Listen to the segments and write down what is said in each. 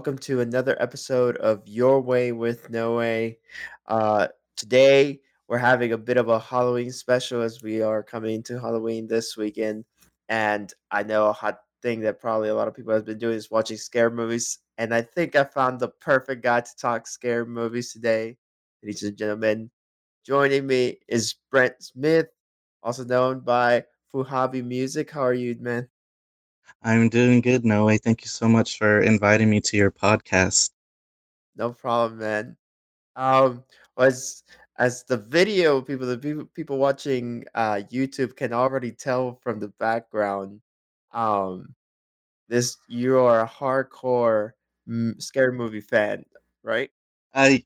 welcome to another episode of Your Way with Noe. Uh, today, we're having a bit of a Halloween special as we are coming to Halloween this weekend. And I know a hot thing that probably a lot of people have been doing is watching scare movies. And I think I found the perfect guy to talk scare movies today. Ladies and gentlemen, joining me is Brent Smith, also known by Fuhabi Music. How are you, man? I'm doing good, Noe. Thank you so much for inviting me to your podcast. No problem, man. Um, was as the video people, the people people watching uh YouTube can already tell from the background. Um, this you are a hardcore scary movie fan, right? I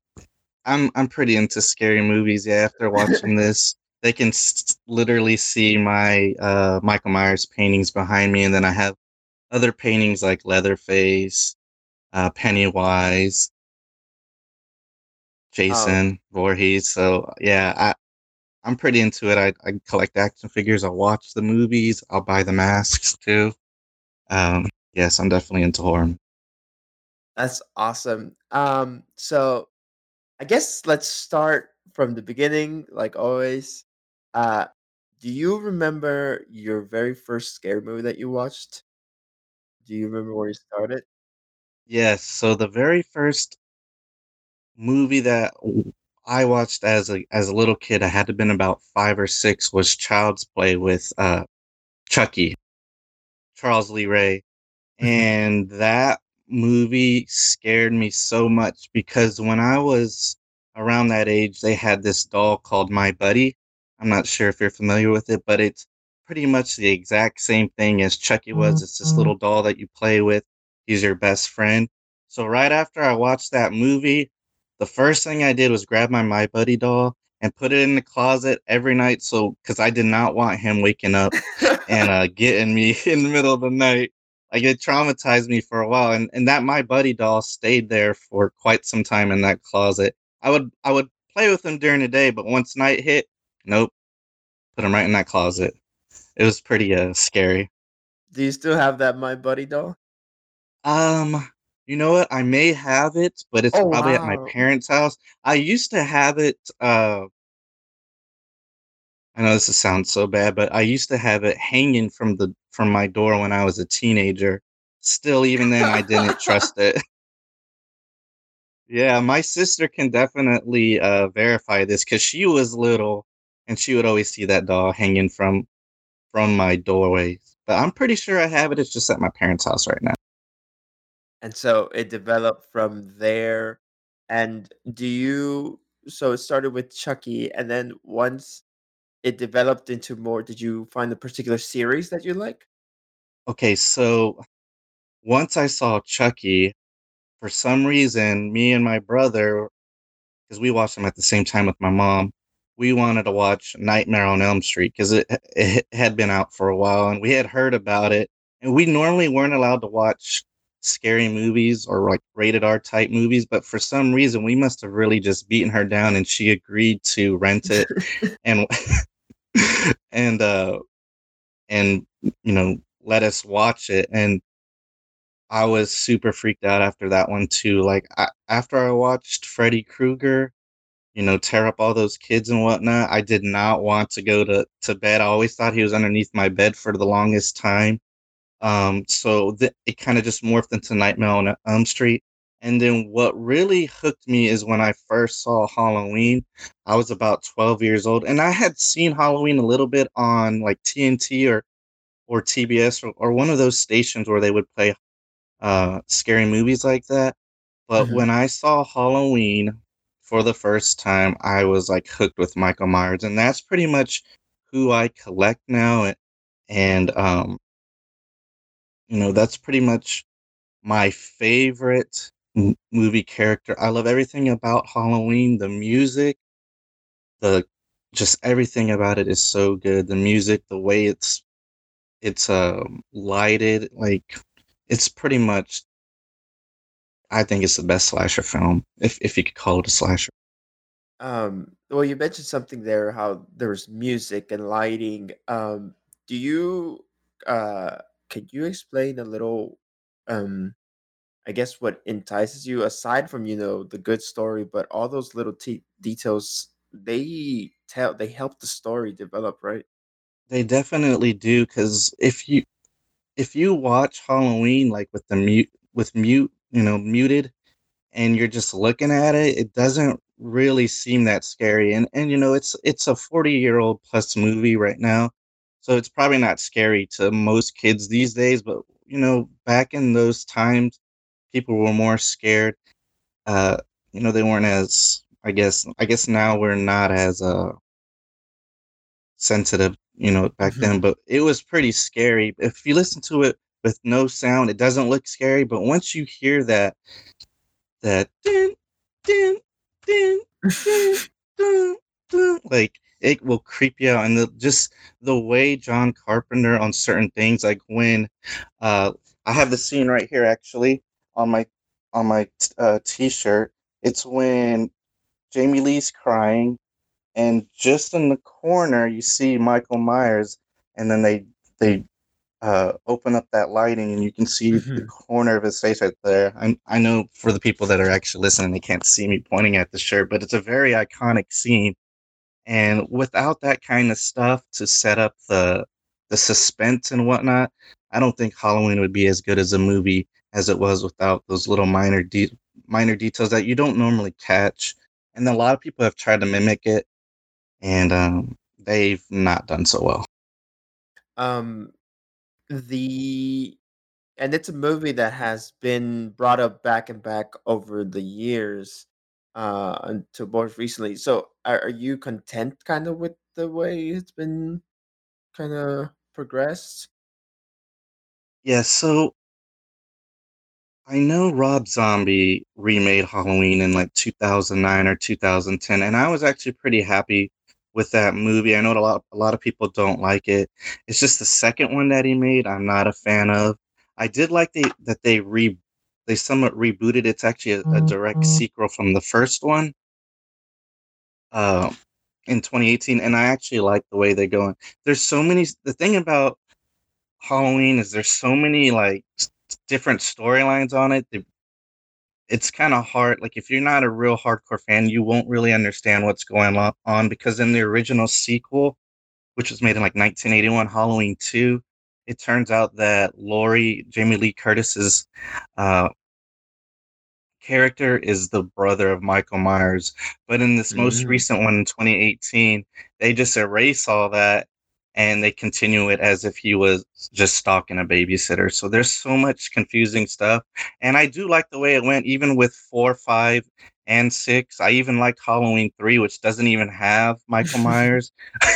I'm I'm pretty into scary movies. Yeah, after watching this, they can literally see my uh Michael Myers paintings behind me, and then I have other paintings like Leatherface, uh, Pennywise, Um, Jason Voorhees. So yeah, I I'm pretty into it. I I collect action figures. I'll watch the movies. I'll buy the masks too. Um, yes, I'm definitely into horror. that's awesome. Um, so I guess let's start from the beginning, like always. Uh, do you remember your very first scary movie that you watched? Do you remember where you started? Yes. So the very first movie that I watched as a as a little kid, I had to been about five or six, was Child's Play with uh Chucky, Charles Lee Ray. And that movie scared me so much because when I was around that age, they had this doll called My Buddy. I'm not sure if you're familiar with it, but it's pretty much the exact same thing as Chucky was. It's this little doll that you play with. He's your best friend. So right after I watched that movie, the first thing I did was grab my My Buddy doll and put it in the closet every night so cuz I did not want him waking up and uh getting me in the middle of the night like it traumatized me for a while and, and that my buddy doll stayed there for quite some time in that closet i would i would play with him during the day but once night hit nope. Put him right in that closet. It was pretty uh scary. Do you still have that My Buddy doll? um you know what? I may have it but it's Oh probably at my parents house. I used to have it uh i know this sounds so bad but i used to have it hanging from the from my door when i was a teenager. Still even then i didn't trust it. Yeah, my sister can definitely uh, verify this because she was little and she would always see that doll hanging from from my doorway. But I'm pretty sure I have it. It's just at my parents' house right now. And so it developed from there. And do you so it started with Chucky and then once it developed into more, did you find a particular series that you like? Okay, so once I saw Chucky, for some reason, me and my brother, because we watched them at the same time with my mom, we wanted to watch Nightmare on Elm Street because it, it had been out for a while and we had heard about it. And we normally weren't allowed to watch scary movies or like rated R type movies, but for some reason, we must have really just beaten her down and she agreed to rent it and and uh and you know let us watch it and I was super freaked out after that one too. Like I, after I watched Freddy Krueger, you know, tear up all those kids and whatnot. I did not want to go to, to bed. I always thought he was underneath my bed for the longest time. Um, so th- it kind of just morphed into Nightmare on Elm Street. And then what really hooked me is when I first saw Halloween. I was about 12 years old, and I had seen Halloween a little bit on like TNT or or TBS or, or one of those stations where they would play uh, scary movies like that. But Mhm. when I saw Halloween for the first time, I was like hooked with Michael Myers, and that's pretty much who I collect now. And, um, you know, that's pretty much my favorite movie character. I love everything about Halloween. The music, the just everything about it is so good. The music, the way it's it's um lighted, like it's pretty much. I think it's the best slasher film, if if you could call it a slasher. Um, well, you mentioned something there, how there's music and lighting. Um, do you uh could you explain a little um I guess what entices you aside from, you know, the good story, but all those little details, they tell they help the story develop, right? They definitely do, because if you if you watch Halloween, like, with the mute with mute you know, muted, and you're just looking at it, it doesn't really seem that scary, and and, you know, it's it's a forty-year-old plus movie right now, so it's probably not scary to most kids these days, but, you know, back in those times, people were more scared, uh, you know, they weren't as I guess I guess now we're not as, uh sensitive, you know, back then, Mhm. but it was pretty scary. If you listen to it with no sound, it doesn't look scary, but once you hear that that like, it will creep you out, and the just the way John Carpenter on certain things, like, when, uh I have the scene right here actually on my on my t uh, T-shirt. It's when Jamie Lee's crying, and just in the corner, you see Michael Myers, and then they they, uh, open up that lighting, and you can see the Mhm. corner of his face right there. I I know for the people that are actually listening, they can't see me pointing at the shirt, but it's a very iconic scene, and without that kinda stuff to set up the the suspense and whatnot, I don't think Halloween would be as good as a movie as it was without those little minor de minor details that you don't normally catch, and a lot of people have tried to mimic it, and, um, they've not done so well. Um, the and it's a movie that has been brought up back and back over the years, uh, until most recently. So, are are you content kinda with the way it's been kinda progressed? Yeah, so I know Rob Zombie remade Halloween in, like, 2009 or 2010, and I was actually pretty happy with that movie. I know a lot a lot of people don't like it. It's just the 2nd one that he made, I'm not a fan of. I did like the that they re they somewhat rebooted it's actually a a direct sequel from the 1st one um, in 2018, and I actually like the way they're going. There's so many the thing about Halloween is there's so many, like, different storylines on it, th it's kinda hard like, if you're not a real hardcore fan, you won't really understand what's going on because in the original sequel, which was made in, like, 1981, Halloween 2, it turns out that Laurie, Jamie Lee Curtis's, uh character is the brother of Michael Myers, but in this most Mm. recent one in 2018, they just erase all that, and they continue it as if he was just stalking a babysitter, so there's so much confusing stuff, and I do like the way it went even with 4, 5, and 6. I even liked Halloween 3, which doesn't even have Michael Myers.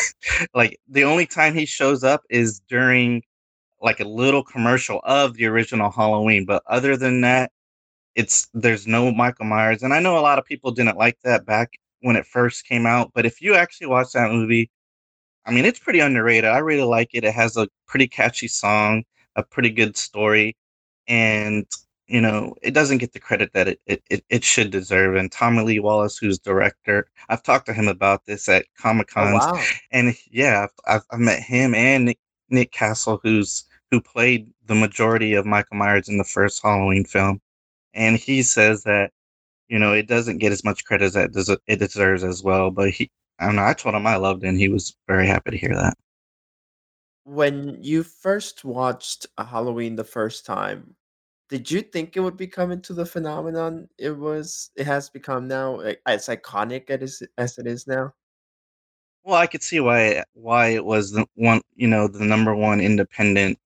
Like, the only time he shows up is during, like, a little commercial of the original Halloween, but other than that, it's there's no Michael Myers, and I know a lot of people didn't like that back when it first came out, but if you actually watch that movie, I mean, it's pretty underrated, I really like it, it has a pretty catchy song, a pretty good story, and, you know, it doesn't get the credit that it it it should deserve, and Tommy Lee Wallace, who's director, I've talked to him about this at Oh, Comic-Cons, wow. and yeah, I've I've met him and Nick Nick Castle, who's who played the majority of Michael Myers in the 1st Halloween film, and he says that, you know, it doesn't get as much credit as that it deserves as well, but he I don't know, I told him I loved it, and he was very happy to hear that. When you first watched, uh, Halloween the 1st time, did you think it would become into the phenomenon it was it has become now, like, as iconic is as it is now? Well, I could see why why it was the one you know, the number 1 independent,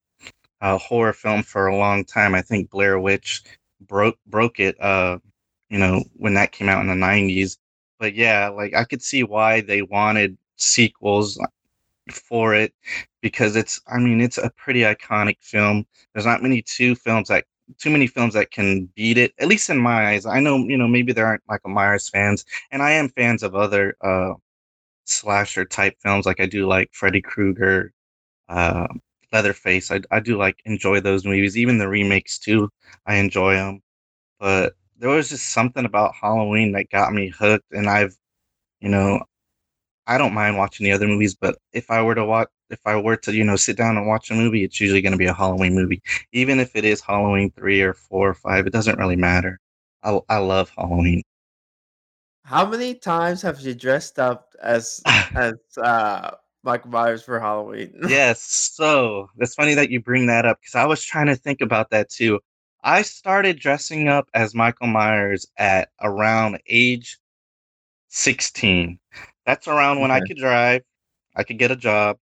uh, horror film for a long time, I think Blair Witch broke broke it, uh, you know, when that came out in the '90s, but, yeah, like, I could see why they wanted sequels, for it, because it's I mean, it's a pretty iconic film. There's not many 2 films that too many films that can beat it, at least in my eyes. I know, you know, maybe there aren't Michael Myers fans, and I am fans of other, uh, slasher type films, like, I do like Freddy Krueger, uh, Leatherface, I I do, like, enjoy those movies, even the remakes too, I enjoy them, but there was just something about Halloween that got me hooked, and I've you know, I don't mind watching the other movies, but if I were to watch, if I were to, you know, sit down and watch a movie, it's usually going to be a Halloween movie. Even if it is Halloween 3 or 4 or 5, it doesn't really matter. I I love Halloween. How many times have you dressed up as as uh Michael Myers for Halloween? yes. So it's funny that you bring that up because I was trying to think about that too. I started dressing up as Michael Myers at around age 16. That's around when I could drive, I could get a job.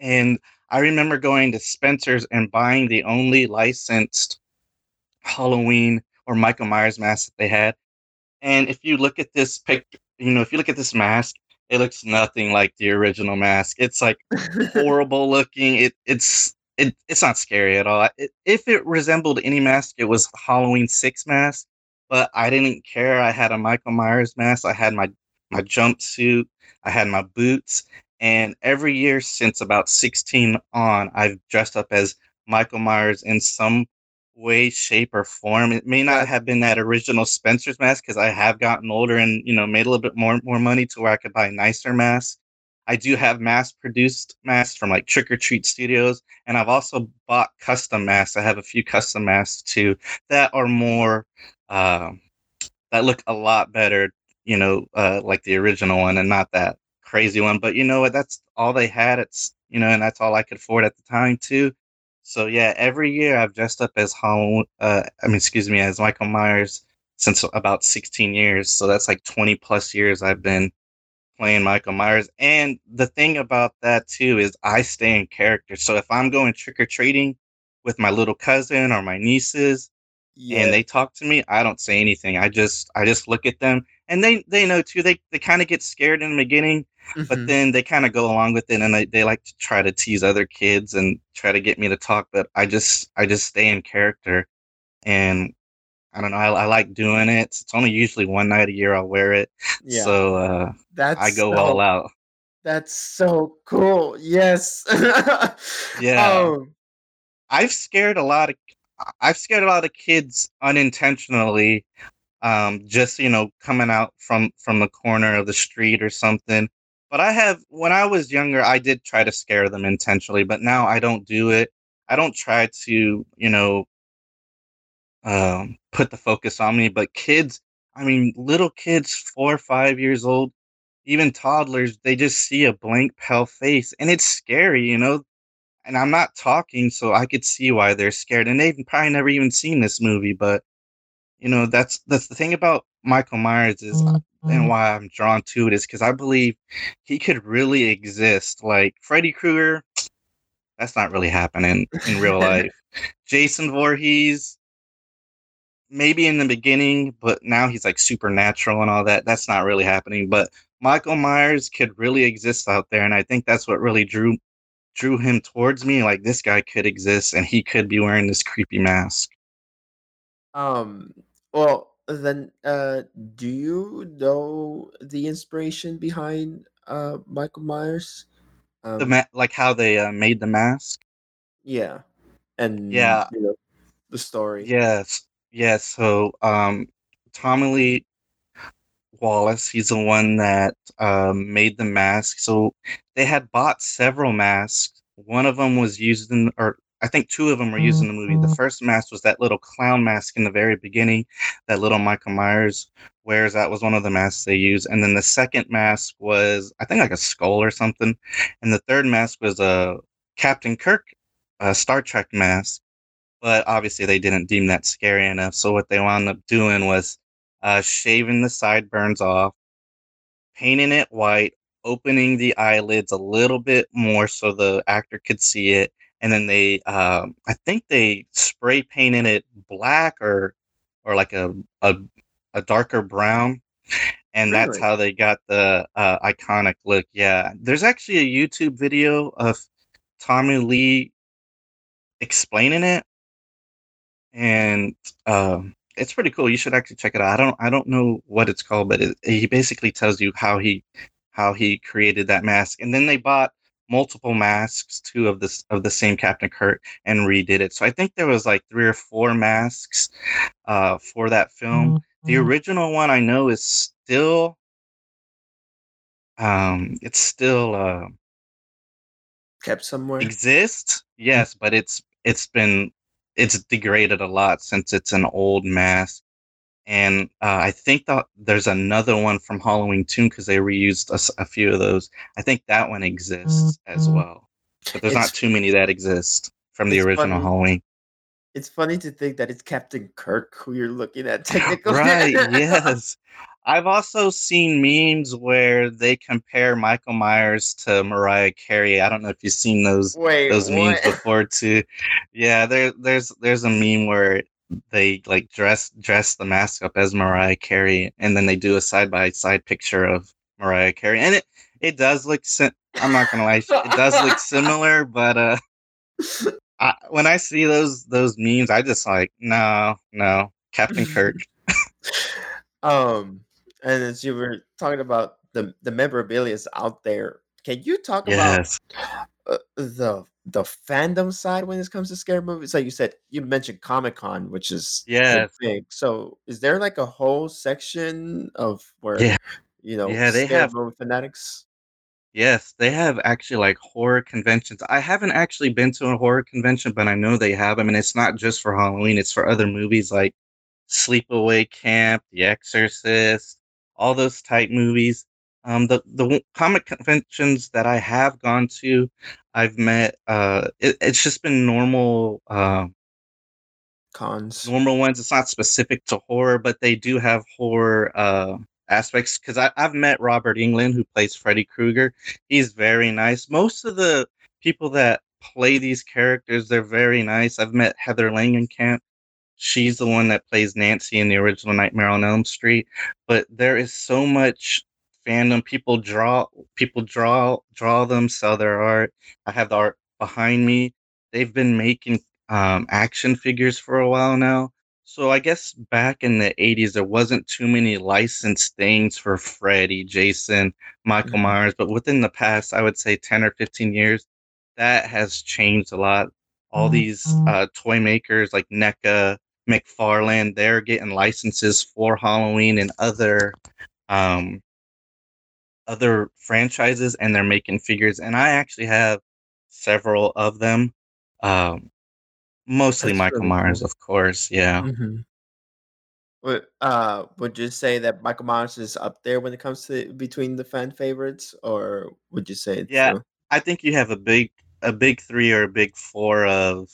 And I remember going to Spencer's and buying the only licensed Halloween or Michael Myers mask that they had. And if you look at this picture, you know, if you look at this mask, it looks nothing like the original mask. It's like horrible looking. It it's it, it's not scary at all. It, if it resembled any mask, it was Halloween six mask. But I didn't care. I had a Michael Myers mask. I had my my jumpsuit. I had my boots. And every year since about 16 on, I've dressed up as Michael Myers in some way, shape, or form. It may not have been that original Spencer's mask because I have gotten older and you know made a little bit more more money to where I could buy nicer masks. I do have mass produced masks from like Trick or Treat Studios, and I've also bought custom masks. I have a few custom masks too that are more uh, that look a lot better, you know, uh, like the original one and not that crazy one. But you know what? That's all they had. It's you know, and that's all I could afford at the time too. So yeah, every year I've dressed up as Halloween. Uh, I mean, excuse me, as Michael Myers since about 16 years. So that's like 20 plus years I've been playing Michael Myers. And the thing about that too is I stay in character. So if I'm going trick or treating with my little cousin or my nieces, and they talk to me, I don't say anything. I just I just look at them and they they know too. They they kind of get scared in the beginning, but Mhm. then they kind of go along with it and they, they like to try to tease other kids and try to get me to talk, but I just I just stay in character and I don't know, I, I like doing it. It's only usually one night a year I'll wear it. Yeah. So uh I That's go all out. that's so cool. Yes. Yeah. Um, I've scared a lot of I've scared a lot of kids unintentionally um, just you know coming out from from the corner of the street or something. But I have when I was younger, I did try to scare them intentionally, but now I don't do it. I don't try to you know um, put the focus on me. But kids, I mean, little kids, four or five years old, even toddlers, they just see a blank pale face, and it's scary, you know. And I'm not talking, so I could see why they're scared, and they've probably never even seen this movie, but you know, that's that's the thing about Michael Myers is uh, and why I'm drawn to it is because I believe he could really exist. Like Freddy Krueger, that's not really happening in real life. Jason Voorhees, maybe in the beginning, but now he's like supernatural and all that. That's not really happening. But Michael Myers could really exist out there, and I think that's what really drew drew him towards me. Like this guy could exist, and he could be wearing this creepy mask. um, well, then, uh, do you know the inspiration behind uh Michael Myers? The Um, ma- like how they uh, made the mask. yeah, and Yeah, you know the story. Yes, yes. So, um, Tommy Lee Wallace, he's the one that um, made the mask. So they had bought several masks. One of them was used in, or I think two of them were used in the movie. The first mask was that little clown mask in the very beginning, that little Michael Myers wears. That was one of the masks they used. And then the second mask was, I think, like a skull or something. And the third mask was a Captain Kirk, uh, Star Trek mask but obviously they didn't deem that scary enough. So what they wound up doing was uh, shaving the sideburns off, painting it white, opening the eyelids a little bit more so the actor could see it, and then they, um, I think they spray painted it black or or like a a, a darker brown. And that's Really? how they got the uh, iconic look. Yeah, there's actually a YouTube video of Tommy Lee explaining it, and um, it's pretty cool. You should actually check it out. I don't I don't know what it's called, but it, he basically tells you how he how he created that mask, and then they bought multiple masks two of this of the same Captain Kirk and redid it. So I think there was like three or four masks uh, for that film. The original one I know is still um, it's still uh, Kept somewhere? Exists, Mm. yes, but it's it's been it's degraded a lot since it's an old mask. And uh, I think that there's another one from Halloween too because they reused a few of those. I think that one exists as well, but there's not too many that exist from the original funny Halloween. it's funny to think that it's Captain Kirk who you're looking at technically. Right, yes. I've also seen memes where they compare Michael Myers to Mariah Carey. I don't know if you've seen those Wait, those memes what? before too. Yeah, there there's there's a meme where they like dress dress the mask up as Mariah Carey and then they do a side by side picture of Mariah Carey. And it it does look sim- I'm not going to lie, it does look similar, but uh I, when I see those those memes, I just like, no, no. Captain Kirk. Um, and as you were talking about the the memorabilia is out there, can you talk about Yes. uh, the the fandom side when it comes to scary movies? Like you said, you mentioned Comic Con, which is yeah Yes. big. So, is there like a whole section of where Yeah. you know Yeah, they have movie fanatics? yes, they have actually like horror conventions. I haven't actually been to a horror convention, but I know they have. I mean, it's not just for Halloween, it's for other movies like Sleepaway Camp, The Exorcist, all those type movies. Um, the the comic conventions that I have gone to, I've met. Uh, it, it's just been normal. Uh, Cons. normal ones. It's not specific to horror, but they do have horror uh, aspects. Because I've met Robert Englund, who plays Freddy Krueger. He's very nice. Most of the people that play these characters, they're very nice. I've met Heather Langenkamp. She's the one that plays Nancy in the original Nightmare on Elm Street. But there is so much fandom. People draw, people draw, draw them, sell their art. I have the art behind me. They've been making um, action figures for a while now. So I guess back in the 80s, there wasn't too many licensed things for Freddy, Jason, Michael Mhm. Myers. But within the past, I would say 10 or 15 years, that has changed a lot. All these uh, toy makers like NECA, McFarlane, they're getting licenses for Halloween and other um, other franchises, and they're making figures. And I actually have several of them. Um, mostly That's Michael really Myers, cool. of course. Yeah. Mhm. Would uh would you say that Michael Myers is up there when it comes to between the fan favorites, or would you say it's Yeah, uh, I think you have a big a big three or a big four of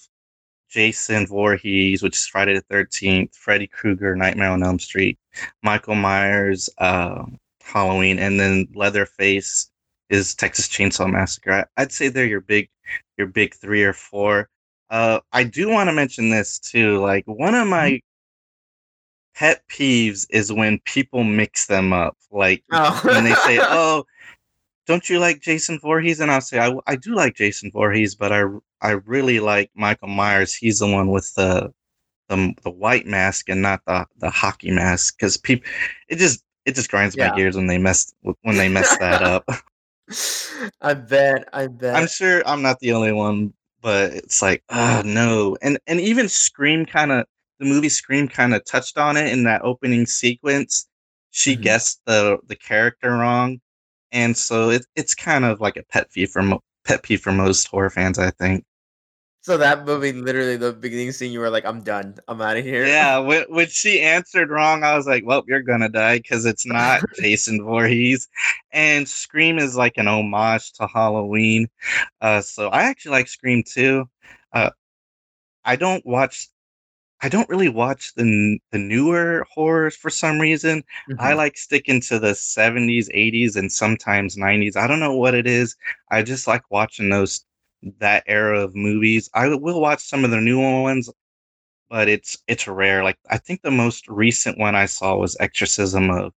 Jason Voorhees, which is Friday the Thirteenth, Freddy Krueger, Nightmare on Elm Street, Michael Myers, uh, Halloween, and then Leatherface is Texas Chainsaw Massacre. I, I'd say they're your big your big three or four. Uh, I do want to mention this too. Like one of my pet peeves is when people mix them up. Like oh. when they say, Oh. "Oh, don't you like Jason Voorhees?" and I'll say, "I, I do like Jason Voorhees, but I I really like Michael Myers. He's the one with the the, the white mask and not the the hockey mask because people it just it just grinds my gears when they mess when they mess that up. I bet, I bet. I'm sure I'm not the only one, but it's like, oh no. And and even Scream kind of the movie Scream kind of touched on it in that opening sequence. She Mhm. guessed the the character wrong, and so it, it's kind of like a pet peeve for mo- pet peeve for most horror fans, I think. So that movie, literally the beginning scene, you were like, "I'm done. I'm out of here." Yeah, when, when she answered wrong, I was like, well, you're gonna die because it's not Jason Voorhees. And Scream is like an homage to Halloween. Uh, so I actually like Scream too. Uh, I don't watch. I don't really watch the n- the newer horrors for some reason. I Mhm. like sticking to the 70s, 80s, and sometimes 90s. I don't know what it is. I just like watching those that era of movies. I will watch some of the newer ones, but it's it's rare. Like I think the most recent one I saw was Exorcism of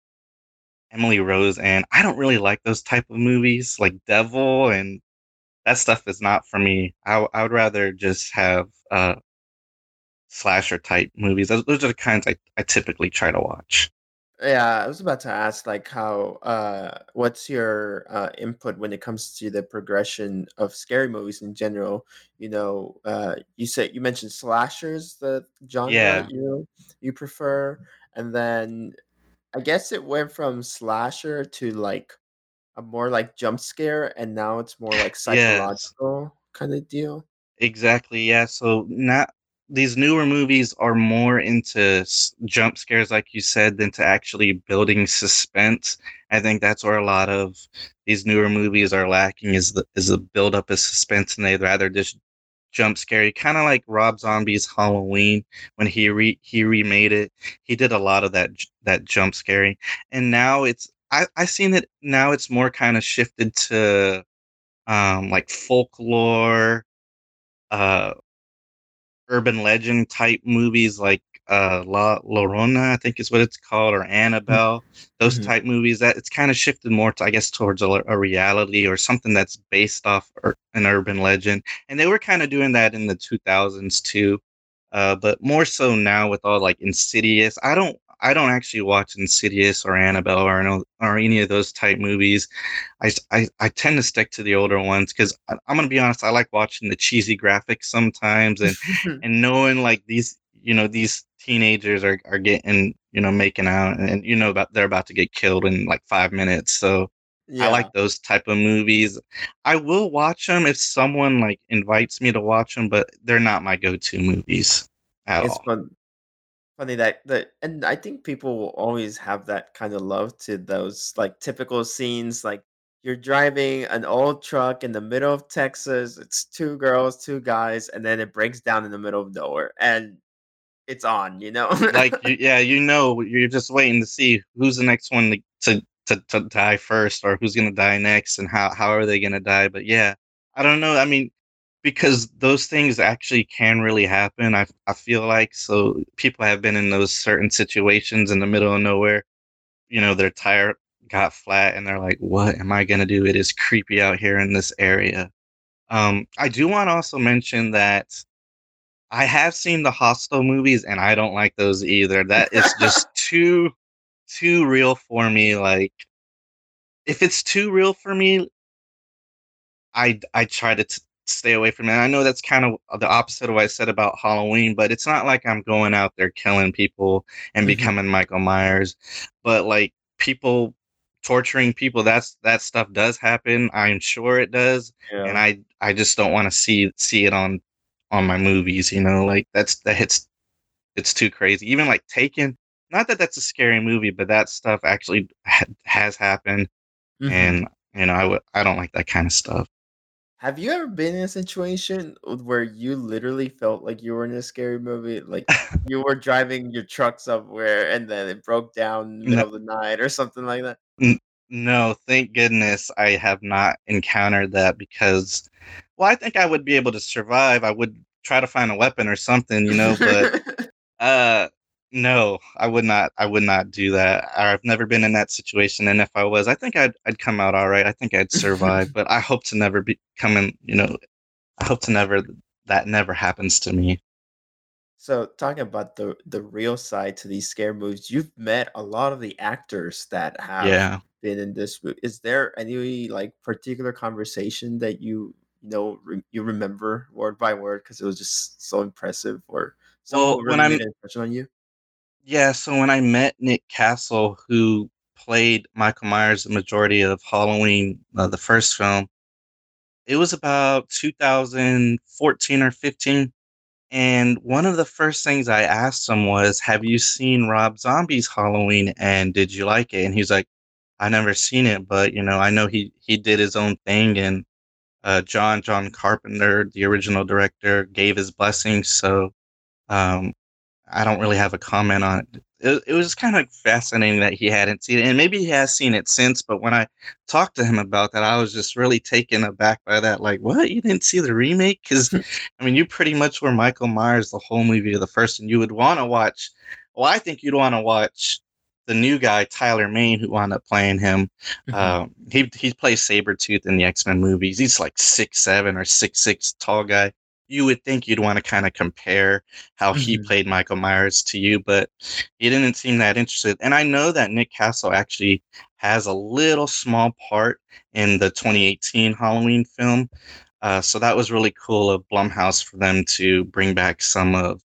Emily Rose, and I don't really like those type of movies, like Devil and that stuff is not for me. I, I would rather just have uh slasher type movies. Those, those are the kinds I, I typically try to watch. Yeah, I was about to ask, like, how, uh, what's your uh, input when it comes to the progression of scary movies in general? You know, uh, you said you mentioned slashers, the genre Yeah. you you prefer, and then I guess it went from slasher to like a more like jump scare, and now it's more like Yes. psychological kind of deal. Exactly, yeah, so not these newer movies are more into jump scares, like you said, than to actually building suspense. I think that's where a lot of these newer movies are lacking is the is the buildup of suspense, and they'd rather just jump scare kinda like Rob Zombie's Halloween when he re he remade it. He did a lot of that that jump scaring, and now it's I I seen it now it's more kinda shifted to, um, like, folklore, uh urban legend type movies like, uh, La Llorona, I think is what it's called, or Mm. Annabelle, those Mhm. type movies that it's kinda shifted more to, I guess, towards a a reality or something that's based off ur an urban legend, and they were kinda doing that in the 2000s too, uh, but more so now with all, like, Insidious. I don't I don't actually watch Insidious or Annabelle or or any of those type movies. I I tend to stick to the older ones because I'm gonna be honest, I like watching the cheesy graphics sometimes and and knowing, like, these, you know, these teenagers are are getting, you know, making out and, you know, about they're about to get killed in, like, 5 minutes, so I like those type of movies. I will watch them if someone, like, invites me to watch them, but they're not my go-to movies at It's all. fun funny that that and I think people will always have that kinda love to those, like, typical scenes, like, you're driving an old truck in the middle of Texas, it's 2 girls, 2 guys, and then it breaks down in the middle of nowhere, and it's on, you know? Like, yeah, you know, you're just waiting to see who's the next one to to to to die first or who's gonna die next and how how are they gonna die, but yeah, I don't know, I mean, because those things actually can really happen, I I feel like, so people have been in those certain situations in the middle of nowhere, you know, their tire got flat and they're like, "What am I gonna do? It is creepy out here in this area." Um, I do wanna also mention that I have seen the Hostel movies, and I don't like those either, that is just too too real for me, like if it's too real for me I I try to t stay away from it, and I know that's kind of the opposite of what I said about Halloween, but it's not like I'm going out there killing people and Mhm. becoming Michael Myers, but, like, people torturing people, that's that stuff does happen, I'm sure it does, and I I just don't wanna see see it on on my movies, you know, like, that's that hits it's too crazy, even, like, Taken, not that that's a scary movie, but that stuff actually ha has happened, Mhm. and, you know, I would I don't like that kinda stuff. Have you ever been in a situation where you literally felt like you were in a scary movie? Like, you were driving your truck somewhere and then it broke down in the No middle of the night or something like that? N no, thank goodness I have not encountered that because well, I think I would be able to survive, I would try to find a weapon or something, you know, but, uh, no, I would not I would not do that. I've never been in that situation, and if I was, I think I'd I'd come out alright, I think I'd survive, but I hope to never be come in, you know I hope to never that never happens to me. So, talking about the the real side to these scare movies, you've met a lot of the actors that have Yeah. been in this mo is there any, like, particular conversation that you know, re you remember word by word because it was just so impressive or so Well, when I'm impression on you? Yeah, so when I met Nick Castle, who played Michael Myers the majority of Halloween, uh, the 1st film it was about 2014 or 15, and one of the first things I asked him was, "Have you seen Rob Zombie's Halloween, and did you like it?" And he's like, "I never seen it, but, you know, I know he he did his own thing, and, uh, John John Carpenter, the original director, gave his blessing, so, um, I don't really have a comment on it." It it was kinda fascinating that he hadn't seen it, and maybe he has seen it since, but when I talked to him about that, I was just really taken aback by that, like, "What? You didn't see the remake? Because, I mean, you pretty much were Michael Myers the whole movie of the 1st, and you would wanna watch well, I think you'd wanna watch the new guy, Tyler Mane, who wound up playing him. Mhm. Um, he he plays Sabretooth in the X-Men movies, he's like six seven or six six tall guy. You would think you'd wanna kinda compare how he Mhm. played Michael Myers to you, but he didn't seem that interested, and I know that Nick Castle actually has a little small part in the 2018 Halloween film, uh, so that was really cool of Blumhouse for them to bring back some of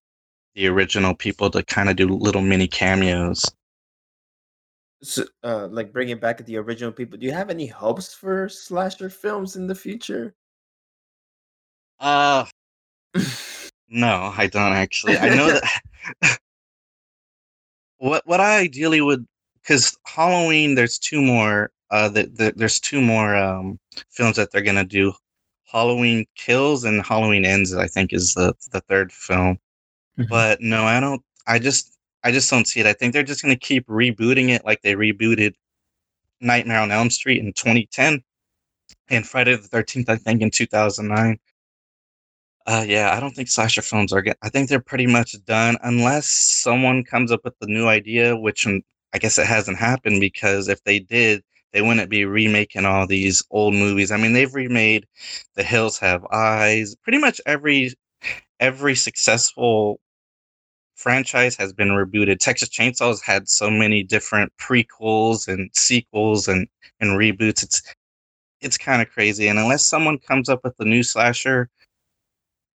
the original people to kinda do little mini cameos. So, uh, like bringing back the original people. Do you have any hopes for slasher films in the future? Uh, no, I don't actually. I know that what what I ideally would because Halloween, there's two more. Uh, the, the, there's two more um films that they're gonna do. Halloween Kills and Halloween Ends. I think is the the third film. Mhm. But no, I don't. I just I just don't see it. I think they're just gonna keep rebooting it like they rebooted Nightmare on Elm Street in 2010 and Friday the 13th. I think in 2009. Uh, yeah, I don't think slasher films are. I think they're pretty much done unless someone comes up with a new idea, which I guess it hasn't happened because if they did, they wouldn't be remaking all these old movies. I mean, they've remade The Hills Have Eyes. Pretty much every every successful franchise has been rebooted. Texas Chainsaws had so many different prequels and sequels and and reboots. It's it's kind of crazy. And unless someone comes up with a new slasher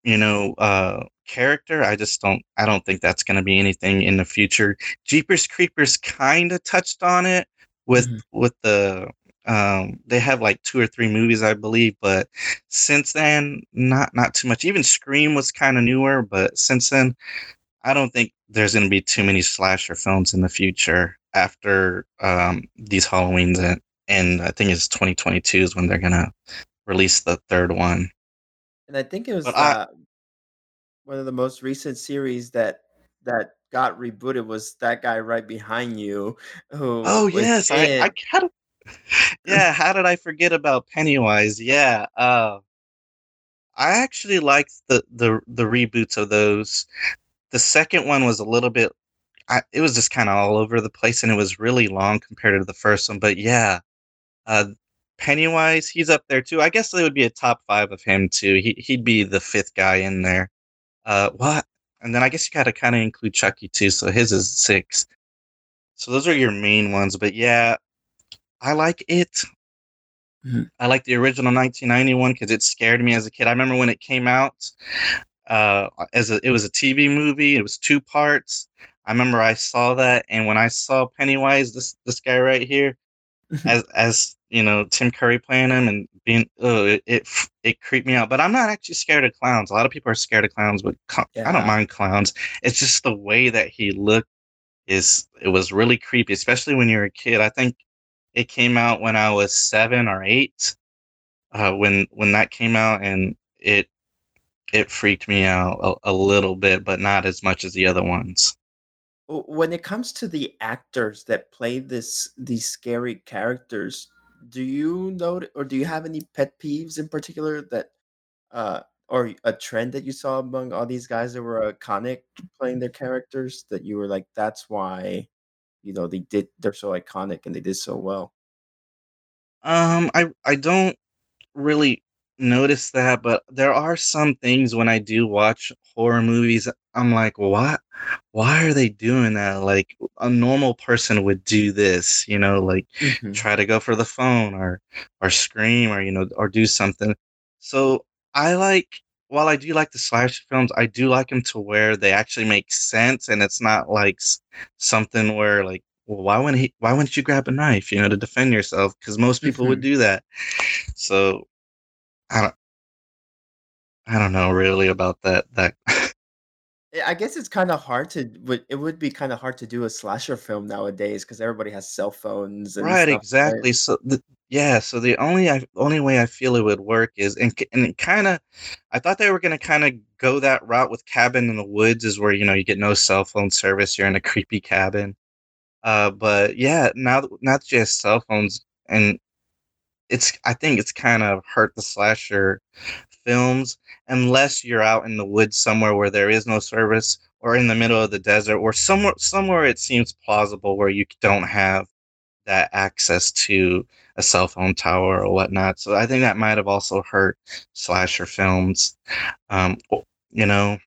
you know, uh, character. I just don't. I don't think that's going to be anything in the future. Jeepers Creepers kind of touched on it with Mhm. with the. Um, they have like two or three movies, I believe, but since then, not not too much. Even Scream was kind of newer, but since then, I don't think there's going to be too many slasher films in the future after um, these Halloweens and and I think it's 2022 is when they're gonna release the third one. And I think it was I uh, one of the most recent series that that got rebooted was that guy right behind you who Oh, yes, I I kind of yeah, how did I forget about Pennywise? Yeah, uh, I actually liked the the the reboots of those. The second one was a little bit I it was just kinda all over the place, and it was really long compared to the first one, but yeah, uh, Pennywise, he's up there too. I guess there would be a top 5 of him too. He he'd be the 5th guy in there. Uh, what? And then I guess you gotta kinda include Chucky too, so his is 6. So those are your main ones, but yeah, I like it. Mhm. I like the original 1991 because it scared me as a kid. I remember when it came out, uh, as a, it was a TV movie. It was two parts. I remember I saw that, and when I saw Pennywise, this this guy right here, as as you know, Tim Curry playing him and being, oh, it, it it creeped me out. But I'm not actually scared of clowns. A lot of people are scared of clowns, but cl- I don't mind clowns. It's just the way that he looked is it was really creepy, especially when you're a kid. I think it came out when I was seven or eight uh, when when that came out, and it it freaked me out a, a little bit, but not as much as the other ones. When it comes to the actors that play this these scary characters, do you know or do you have any pet peeves in particular that uh or a trend that you saw among all these guys that were iconic playing their characters that you were like that's why you know they did they're so iconic and they did so well. Um, I I don't really notice that, but there are some things when I do watch horror movies, I'm like, what? Why are they doing that? Like a normal person would do this, you know, like Mhm. try to go for the phone or or scream or you know or do something. So I like while I do like the slasher films, I do like them to where they actually make sense and it's not like something where like well, why wouldn't he why wouldn't you grab a knife, you know, to defend yourself? Because most people would Mhm. do that. So I don't I don't know really about that that I guess it's kind of hard to would it would be kind of hard to do a slasher film nowadays because everybody has cell phones and Right, exactly. So the yeah, so the only I only way I feel it would work is and and kinda I thought they were gonna kinda go that route with Cabin in the Woods is where, you know, you get no cell phone service, you're in a creepy cabin. Uh, but yeah, now that now that you have cell phones and it's I think it's kind of hurt the slasher films unless you're out in the woods somewhere where there is no service or in the middle of the desert or somewhere somewhere it seems plausible where you don't have that access to a cell phone tower or whatnot. So I think that might have also hurt slasher films. Um, you know,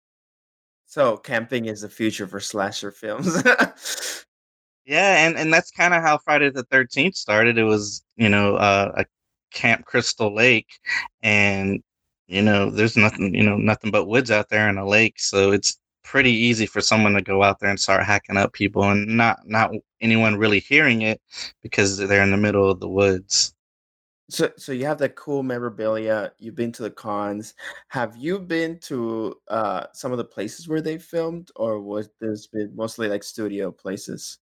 So camping is the future for slasher films. yeah, and and that's kind of how Friday the Thirteenth started. It was you know uh, a Camp Crystal Lake, and you know there's nothing you know nothing but woods out there in a lake, so it's pretty easy for someone to go out there and start hacking up people and not not anyone really hearing it because they're in the middle of the woods. So, so you have that cool memorabilia. You've been to the cons. Have you been to uh, some of the places where they filmed, or was this been mostly like studio places?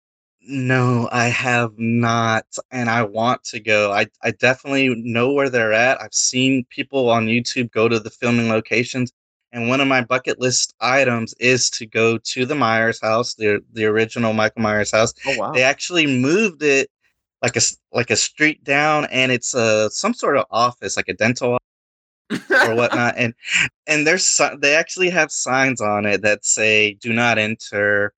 No, I have not, and I want to go. I I definitely know where they're at. I've seen people on YouTube go to the filming locations, and one of my bucket list items is to go to the Myers house, the the original Michael Myers house. Oh wow! They actually moved it like a like a street down, and it's a some sort of office, like a dental office or whatnot. And and there's they actually have signs on it that say "Do not enter."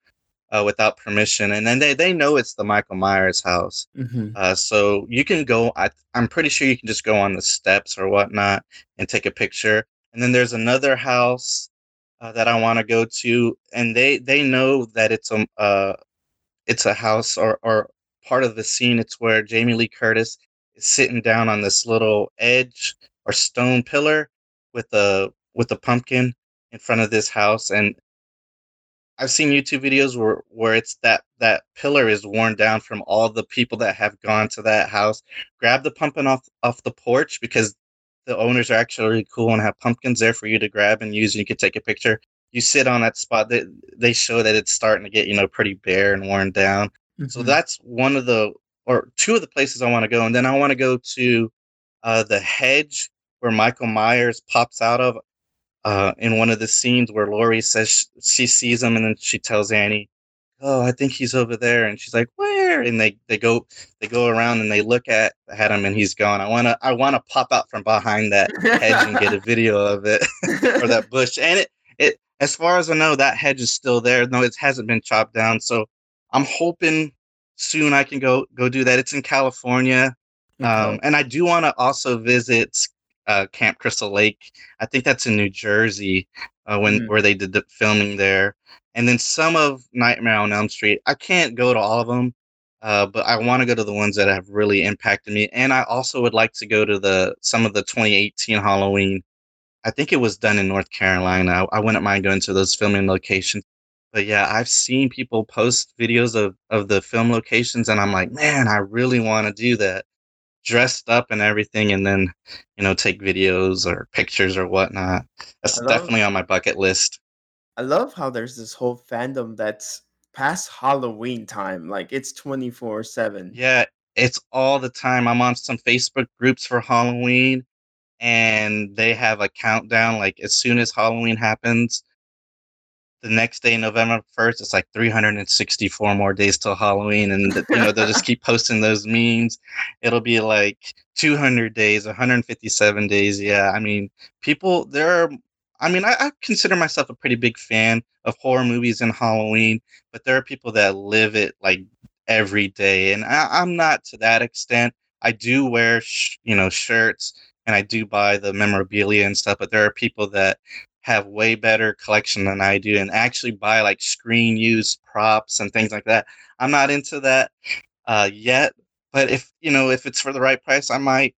Uh, without permission, and then they they know it's the Michael Myers house. hmm Uh, so you can go. I, I'm pretty sure you can just go on the steps or whatnot and take a picture. And then there's another house uh, that I want to go to, and they they know that it's a uh, it's a house or or part of the scene. It's where Jamie Lee Curtis is sitting down on this little edge or stone pillar with a with a pumpkin in front of this house, and I've seen YouTube videos where where it's that that pillar is worn down from all the people that have gone to that house. Grab the pumpkin off off the porch because the owners are actually really cool and have pumpkins there for you to grab and use and you can take a picture. You sit on that spot that they show that it's starting to get, you know, pretty bare and worn down. So hmm that's one of the or two of the places I want to go. And then I want to go to uh, the hedge where Michael Myers pops out of uh, in one of the scenes where Laurie says sh- she sees him and then she tells Annie, "Oh, I think he's over there," and she's like, "Where?" And they they go they go around and they look at at him and he's gone. I wanna I wanna pop out from behind that hedge and get a video of it or that bush. And it it as far as I know, that hedge is still there. No, it hasn't been chopped down. So I'm hoping soon I can go go do that. It's in California. okay. Um, and I do want to also visit uh, Camp Crystal Lake. I think that's in New Jersey, uh, when Mhm. where they did the filming there. And then some of Nightmare on Elm Street. I can't go to all of them, uh, but I want to go to the ones that have really impacted me. And I also would like to go to the some of the 2018 Halloween. I think it was done in North Carolina. I, I wouldn't mind going to those filming locations. But yeah, I've seen people post videos of, of the film locations, and I'm like, man, I really want to do that dressed up and everything and then you know take videos or pictures or whatnot that's love definitely on my bucket list I love how there's this whole fandom that's past Halloween time. Like it's 24/7. yeah it's all the time i'm on some facebook groups for halloween and they have a countdown like as soon as halloween happens the next day, November 1st, it's like 364 more days till Halloween. And, you know, they'll just keep posting those memes. It'll be like 200 days, 157 days. Yeah. I mean, people, there are, I mean, I, I consider myself a pretty big fan of horror movies and Halloween, but there are people that live it like every day. And I, I'm not to that extent. I do wear, sh- you know, shirts and I do buy the memorabilia and stuff, but there are people that have way better collection than I do and actually buy like screen used props and things like that. I'm not into that uh, yet, but if you know if it's for the right price, I might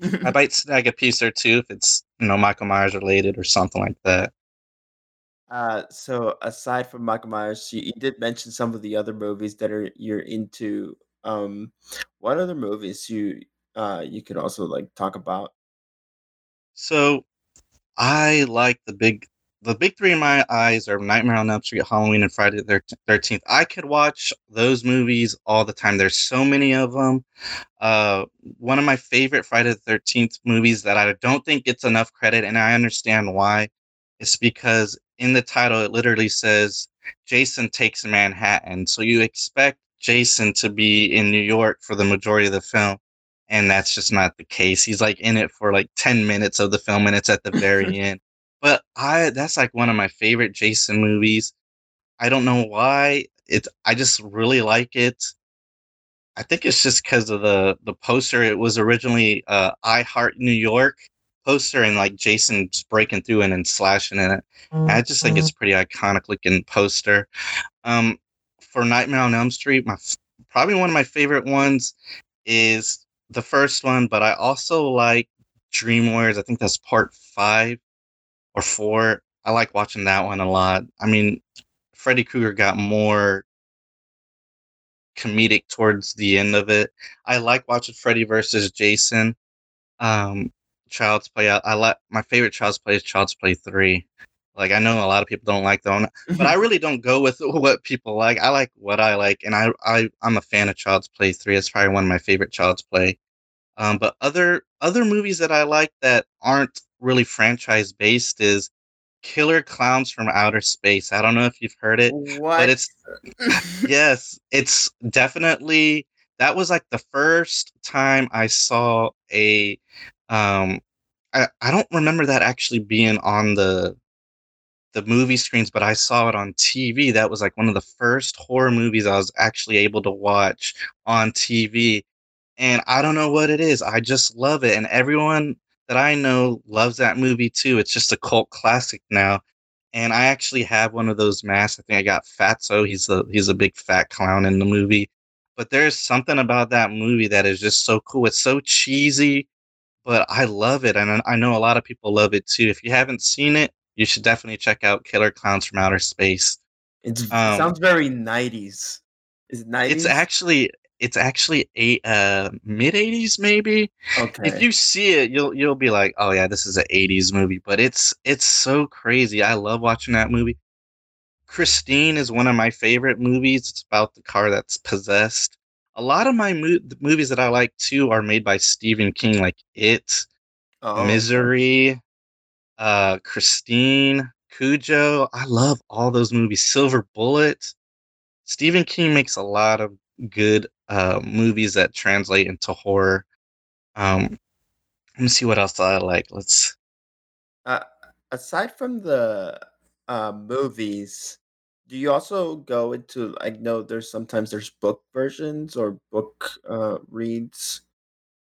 I might snag a piece or two if it's you know Michael Myers related or something like that. Uh, so aside from Michael Myers, you, you did mention some of the other movies that are you're into. Um, what other movies you uh you could also like talk about? So I like the big the big three in my eyes are Nightmare on Elm Street, Halloween, and Friday the Thirteenth. I could watch those movies all the time. There's so many of them. Uh, one of my favorite Friday the Thirteenth movies that I don't think gets enough credit, and I understand why. It's because in the title it literally says Jason takes Manhattan, so you expect Jason to be in New York for the majority of the film, and that's just not the case. He's like in it for like ten minutes of the film, and it's at the very end. But I that's like one of my favorite Jason movies. I don't know why. It's I just really like it. I think it's just because of the the poster. It was originally uh, "I Heart New York" poster, and like Jason's breaking through and then slashing in it. And I just think it's pretty iconic looking poster. Um, for Nightmare on Elm Street, my probably one of my favorite ones is the first one, but I also like Dream Warriors. I think that's part five or four. I like watching that one a lot. I mean, Freddy Krueger got more comedic towards the end of it. I like watching Freddy versus Jason. Um, Child's Play. I, I like my favorite Child's Play is Child's Play three. Like I know a lot of people don't like one, but I really don't go with what people like. I like what I like, and I I I'm a fan of Child's Play three. It's probably one of my favorite Child's Play. Um, but other other movies that I like that aren't really franchise based is Killer Clowns from Outer Space. I don't know if you've heard it, what? but it's yes, it's definitely that was like the first time I saw a um I, I don't remember that actually being on the the movie screens, but I saw it on TV. That was like one of the first horror movies I was actually able to watch on TV. And I don't know what it is. I just love it. And everyone that I know loves that movie too. It's just a cult classic now. And I actually have one of those masks. I think I got Fatso. He's a he's a big fat clown in the movie. But there's something about that movie that is just so cool. It's so cheesy, but I love it, and I know a lot of people love it too. If you haven't seen it, you should definitely check out Killer Clowns from Outer Space. It's, it Um, sounds very 90s. Is it 90s? It's actually it's actually a uh, mid '80s maybe. okay. If you see it, you'll you'll be like, oh yeah, this is an '80s movie. But it's it's so crazy. I love watching that movie. Christine is one of my favorite movies. It's about the car that's possessed. A lot of my mo- the movies that I like too are made by Stephen King, like It, oh. Misery, uh, Christine, Cujo. I love all those movies. Silver Bullet. Stephen King makes a lot of good uh, movies that translate into horror. Um, let me see what else I like. Let's. Uh, aside from the uh, movies, do you also go into? I know there's sometimes there's book versions or book uh, reads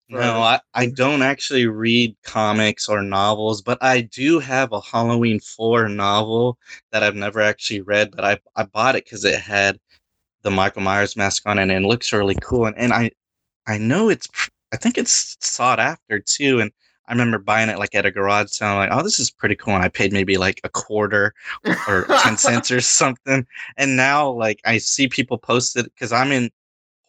No, I, I don't actually read comics or novels, but I do have a Halloween 4 novel that I've never actually read, but I, I bought it because it had the Michael Myers mask on and it looks really cool. And, and I, I know it's, I think it's sought after too. And I remember buying it like at a garage sale. like, oh, this is pretty cool. And I paid maybe like a quarter or 10 cents or something. And now, like, I see people post it because I'm in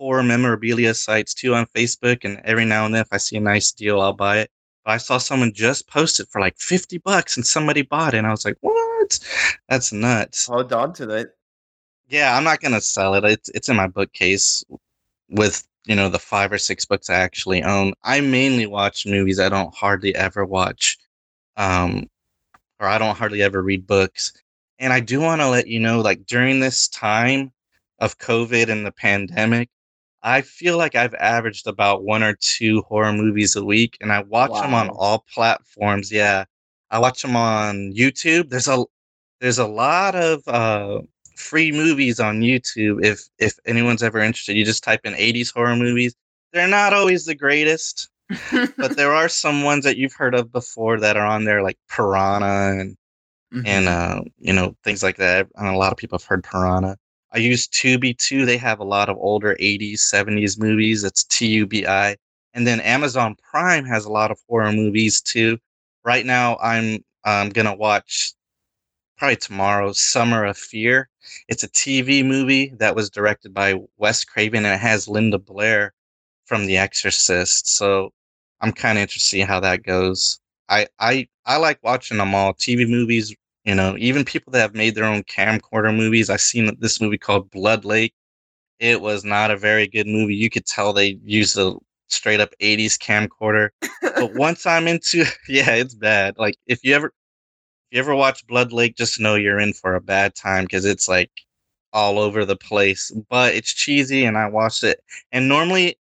horror memorabilia sites too on Facebook. And every now and then, if I see a nice deal, I'll buy it. But I saw someone just post it for like 50 bucks and somebody bought it. And I was like, what? That's nuts. Hold on to it. Yeah, I'm not going to sell it. It's, it's in my bookcase with you know the five or six books I actually own. I mainly watch movies. I don't hardly ever watch, um, or I don't hardly ever read books. And I do want to let you know, like during this time of COVID and the pandemic, I feel like I've averaged about one or two horror movies a week, and I watch them on all platforms. Yeah, I watch them on YouTube. There's a there's a lot of uh, free movies on YouTube. If if anyone's ever interested, you just type in '80s horror movies. They're not always the greatest, but there are some ones that you've heard of before that are on there, like Piranha and and hmm uh, you know things like that. And a lot of people have heard Piranha. I use Tubi too. They have a lot of older '80s, '70s movies. It's T U B I. And then Amazon Prime has a lot of horror movies too. Right now, I'm I'm gonna watch probably tomorrow, Summer of Fear. It's a TV movie that was directed by Wes Craven and it has Linda Blair from The Exorcist. So I'm kind of interested to see how that goes. I, I I like watching them all. TV movies, you know, even people that have made their own camcorder movies. I've seen this movie called Blood Lake. It was not a very good movie. You could tell they used a straight up 80s camcorder. But once I'm into yeah, it's bad. Like if you ever if you ever watch Blood Lake, just know you're in for a bad time because it's like all over the place. But it's cheesy, and I watched it. And normally,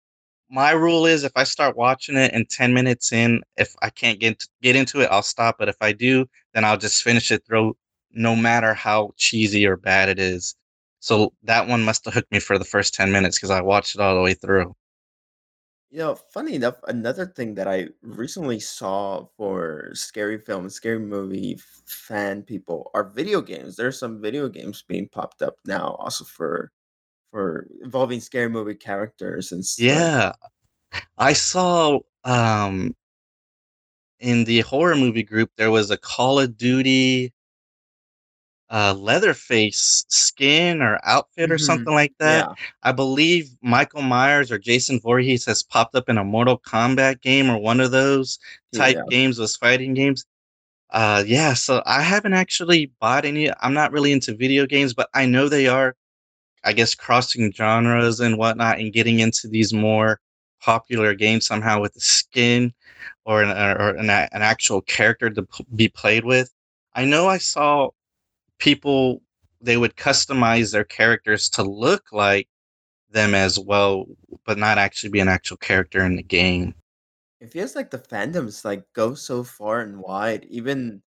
my rule is if I start watching it and ten minutes in, if I can't get get into it, I'll stop. But if I do, then I'll just finish it through, no matter how cheesy or bad it is. So that one must have hooked me for the first ten minutes because I watched it all the way through. You know, funny enough, another thing that I recently saw for scary films, scary movie fan people are video games. There's some video games being popped up now, also for for involving scary movie characters and such. Yeah, I saw um in the horror movie group there was a Call of Duty uh, Leatherface skin or outfit or Mhm. something like that. Yeah. I believe Michael Myers or Jason Voorhees has popped up in a Mortal Kombat game or one of those type Yeah. games, those fighting games. Uh, yeah, so I haven't actually bought any. I'm not really into video games, but I know they are, I guess, crossing genres and whatnot and getting into these more popular games somehow with the skin or an, or an, an actual character to p- be played with. I know I saw people, they would customize their characters to look like them as well, but not actually be an actual character in the game. It feels like the fandoms like go so far and wide, even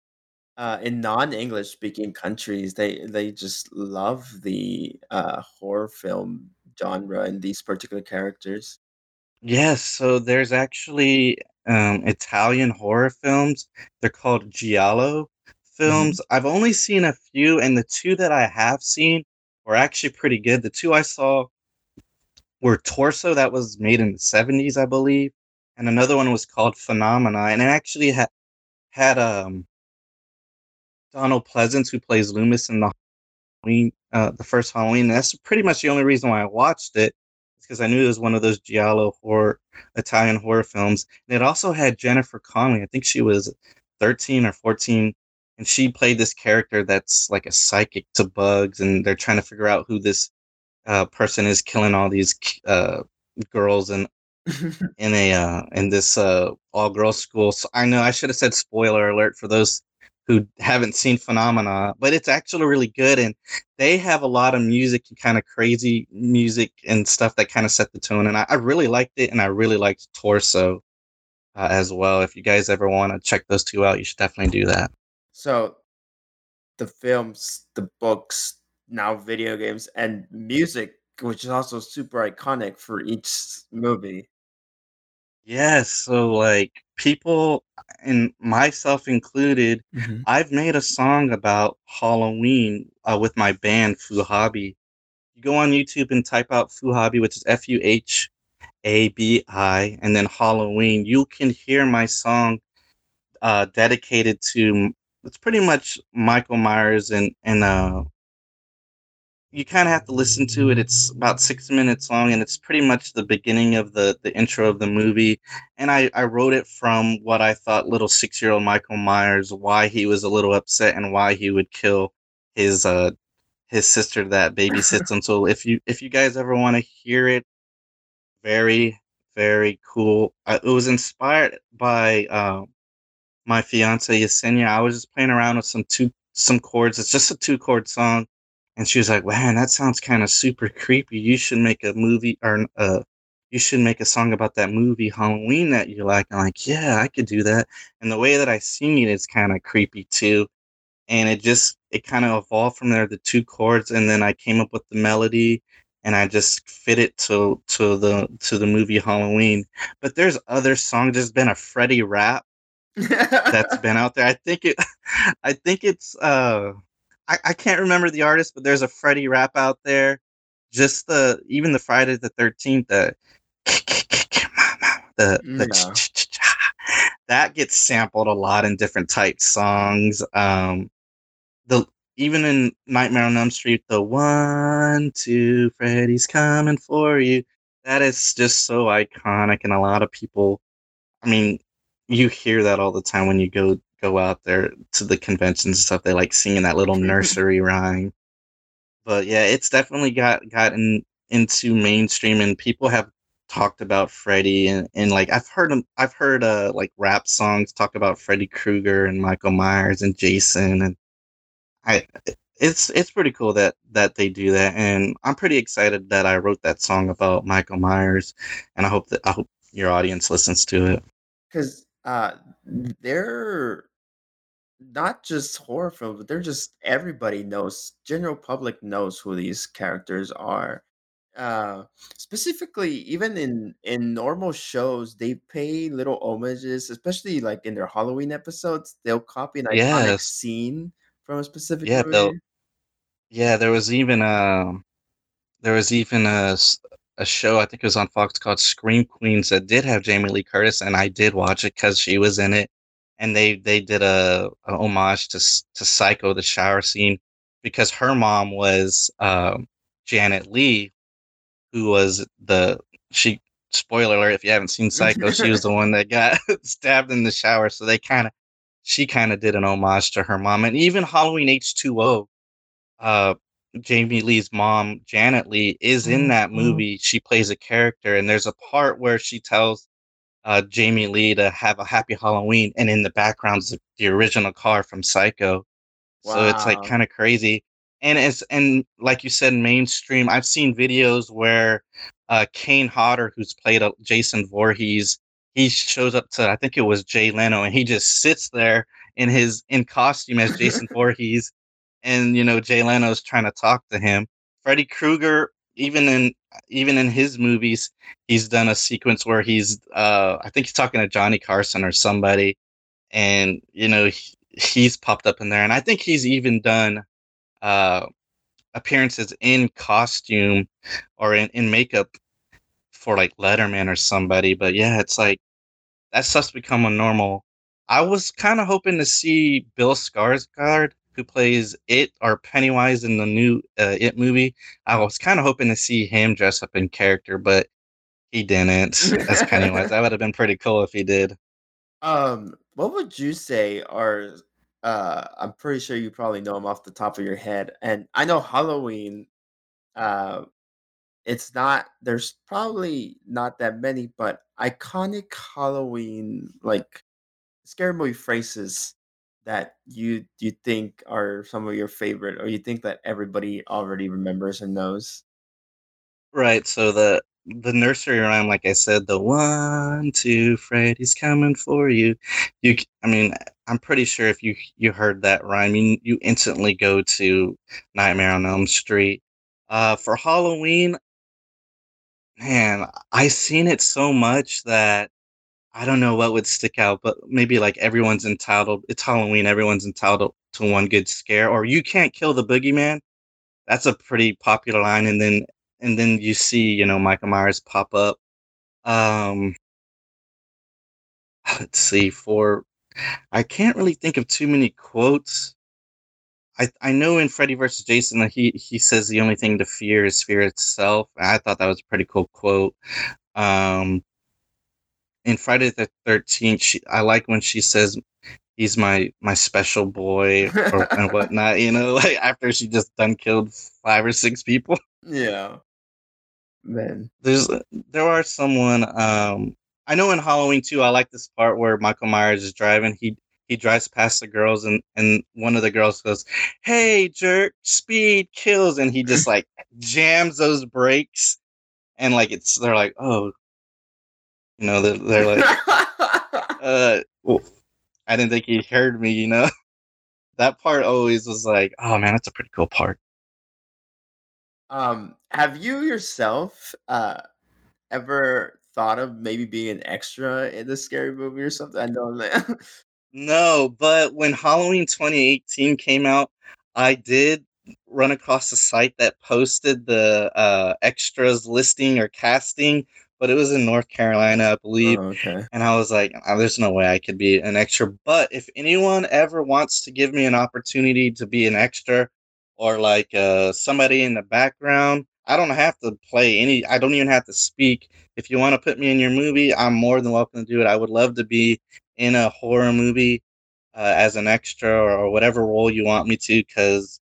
uh, in non-English speaking countries. They they just love the uh, horror film genre and these particular characters. Yes, so there's actually um, Italian horror films. They're called giallo Mhm. films. I've only seen a few, and the two that I have seen were actually pretty good. The two I saw were Torso, that was made in the 70s, I believe, and another one was called Phenomena, and it actually had had um, Donald Pleasence, who plays Loomis in the Halloween, uh, the first Halloween. That's pretty much the only reason why I watched it, because I knew it was one of those giallo horror Italian horror films. And it also had Jennifer Connelly. I think she was 13 or 14, and she played this character that's like a psychic to bugs, and they're trying to figure out who this uh, person is killing all these uh, girls and in a uh, in this uh, all girls school. So I know I should have said spoiler alert for those who haven't seen Phenomena, but it's actually really good, and they have a lot of music and kind of crazy music and stuff that kind of set the tone. And I, I really liked it, and I really liked Torso uh, as well. If you guys ever want to check those two out, you should definitely do that. so the films, the books, now video games, and music, which is also super iconic for each movie. Yes, so like people and myself included, Mhm. I've made a song about Halloween uh, with my band Fuhabi. You go on YouTube and type out Fuhabi, which is F U H A B I, and then Halloween. You can hear my song uh, dedicated to. It's pretty much Michael Myers and and uh, you kind of have to listen to it. It's about six minutes long, and it's pretty much the beginning of the the intro of the movie. And I I wrote it from what I thought little six year old Michael Myers, why he was a little upset, and why he would kill his uh his sister that babysits him. So if you if you guys ever want to hear it, very very cool. Uh, it was inspired by um my fiance Yesenia, I was just playing around with some two some chords. It's just a two chord song, and she was like, "Man, that sounds kind of super creepy. You should make a movie or uh, you should make a song about that movie Halloween that you like." I'm like, "Yeah, I could do that." And the way that I sing it is kind of creepy too, and it just it kind of evolved from there. The two chords, and then I came up with the melody. And I just fit it to to the to the movie Halloween, but there's other songs. There's been a Freddy rap that's been out there. I think it I think it's uh I, I can't remember the artist, but there's a Freddy rap out there. Just the even the Friday the thirteenth, the the the Yeah. that gets sampled a lot in different type songs. Um the even in Nightmare on Elm Street, the one, two, Freddy's coming for you. That is just so iconic, and a lot of people I mean, you hear that all the time when you go go out there to the conventions and stuff. They like singing that little nursery rhyme. But yeah, it's definitely got gotten into mainstream, and people have talked about Freddy and, and like I've heard I've heard uh like rap songs talk about Freddy Krueger and Michael Myers and Jason, and I it's it's pretty cool that that they do that, and I'm pretty excited that I wrote that song about Michael Myers, and I hope that I hope your audience listens to it. Because uh, they're not just horror films, but they're just everybody knows, general public knows who these characters are. Uh, specifically, even in in normal shows, they pay little homages, especially like in their Halloween episodes. They'll copy an iconic Yes. scene from a specific Yeah, movie. yeah, there was even um there was even a a show I think it was on Fox called Scream Queens that did have Jamie Lee Curtis and I did watch it cuz she was in it and they they did a, a homage to to Psycho the shower scene because her mom was um, Janet Leigh, who was the she. Spoiler alert! If you haven't seen Psycho, she was the one that got stabbed in the shower. So they kind of, she kind of did an homage to her mom, and even Halloween H two O, uh, Jamie Lee's mom, Janet Leigh, is in that Mhm. movie. She plays a character, and there's a part where she tells uh, Jamie Lee to have a happy Halloween, and in the background's the, the original car from Psycho. So it's like kind of crazy. And it's and like you said, mainstream. I've seen videos where uh, Kane Hodder, who's played uh, Jason Voorhees, he shows up to I think it was Jay Leno, and he just sits there in his in costume as Jason Voorhees, and you know Jay Leno's trying to talk to him. Freddy Krueger, even in even in his movies, he's done a sequence where he's uh I think he's talking to Johnny Carson or somebody, and you know he, he's popped up in there, and I think he's even done uh appearances in costume or in, in makeup for like Letterman or somebody. But yeah, it's like that stuff's become a normal. I was kind of hoping to see Bill Skarsgård, who plays It or Pennywise in the new uh, It movie. I was kind of hoping to see him dress up in character, but he didn't as Pennywise. That would have been pretty cool if he did. Um, what would you say are uh I'm pretty sure you probably know them off the top of your head. And I know Halloween, uh it's not there's probably not that many, but iconic Halloween like scary movie phrases that you you think are some of your favorite or you think that everybody already remembers and knows. Right. So the the nursery rhyme, like I said, the one, two, Freddy's coming for you. You, i mean, I'm pretty sure if you you heard that rhyme, you you instantly go to Nightmare on Elm Street. Uh, for Halloween, man, I seen it so much that I don't know what would stick out, but maybe like everyone's entitled. It's Halloween. Everyone's entitled to one good scare, or you can't kill the boogeyman. That's a pretty popular line, and then and then you see, you know, Michael Myers pop up. Um, let's see. For I can't really think of too many quotes. I I know in Freddy versus Jason that he he says the only thing to fear is fear itself. I thought that was a pretty cool quote. Um, in Friday the Thirteenth, she I like when she says he's my my special boy or and whatnot. You know, like after she just done killed five or six people. Yeah. Man. There's there are someone um I know in Halloween too. I like this part where Michael Myers is driving. He he drives past the girls and and one of the girls goes, "Hey, jerk, speed kills," and he just like jams those brakes and like it's they're like, "Oh, you know," they're, they're like, "Uh, well, I didn't think he heard me," you know. That part always was like, "Oh man, that's a pretty cool part." um, have you yourself uh ever thought of maybe being an extra in this scary movie or something? I know that. No, but when Halloween 2018 came out, I did run across a site that posted the uh, extras listing or casting, but it was in North Carolina, I believe. oh, okay. And I was like, "Oh, there's no way I could be an extra. But if anyone ever wants to give me an opportunity to be an extra or like uh, somebody in the background, I don't have to play any, I don't even have to speak. If you want to put me in your movie, I'm more than welcome to do it. I would love to be in a horror movie uh, as an extra or, or whatever role you want me to because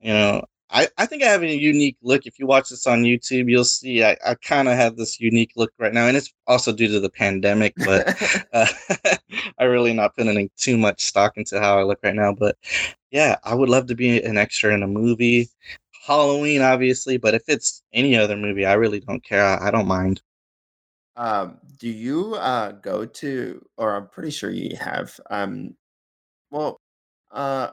you know I, I think i have a unique look. If you watch this on youtube you'll see i, I kind of have this unique look right now and it's also due to the pandemic but uh, i really not putting in too much stock into how i look right now but yeah i would love to be an extra in a movie. Halloween obviously but if it's any other movie i really don't care. I, I don't mind. Um, do you uh go to or I'm pretty sure you have um well uh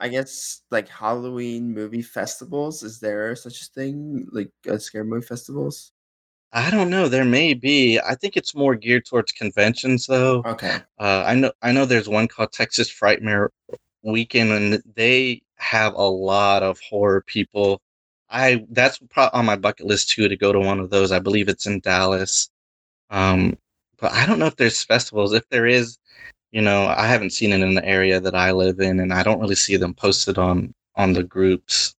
I guess like Halloween movie festivals. Is there such a thing like uh, scare movie festivals? i don't know there may be i think it's more geared towards conventions though Okay. Uh, I know I know there's one called Texas Frightmare Weekend, and they have a lot of horror people. I that's pro- on my bucket list too to go to one of those. I believe it's in Dallas. Um, but I don't know if there's festivals. If there is, you know, I haven't seen it in the area that I live in, and I don't really see them posted on on the groups.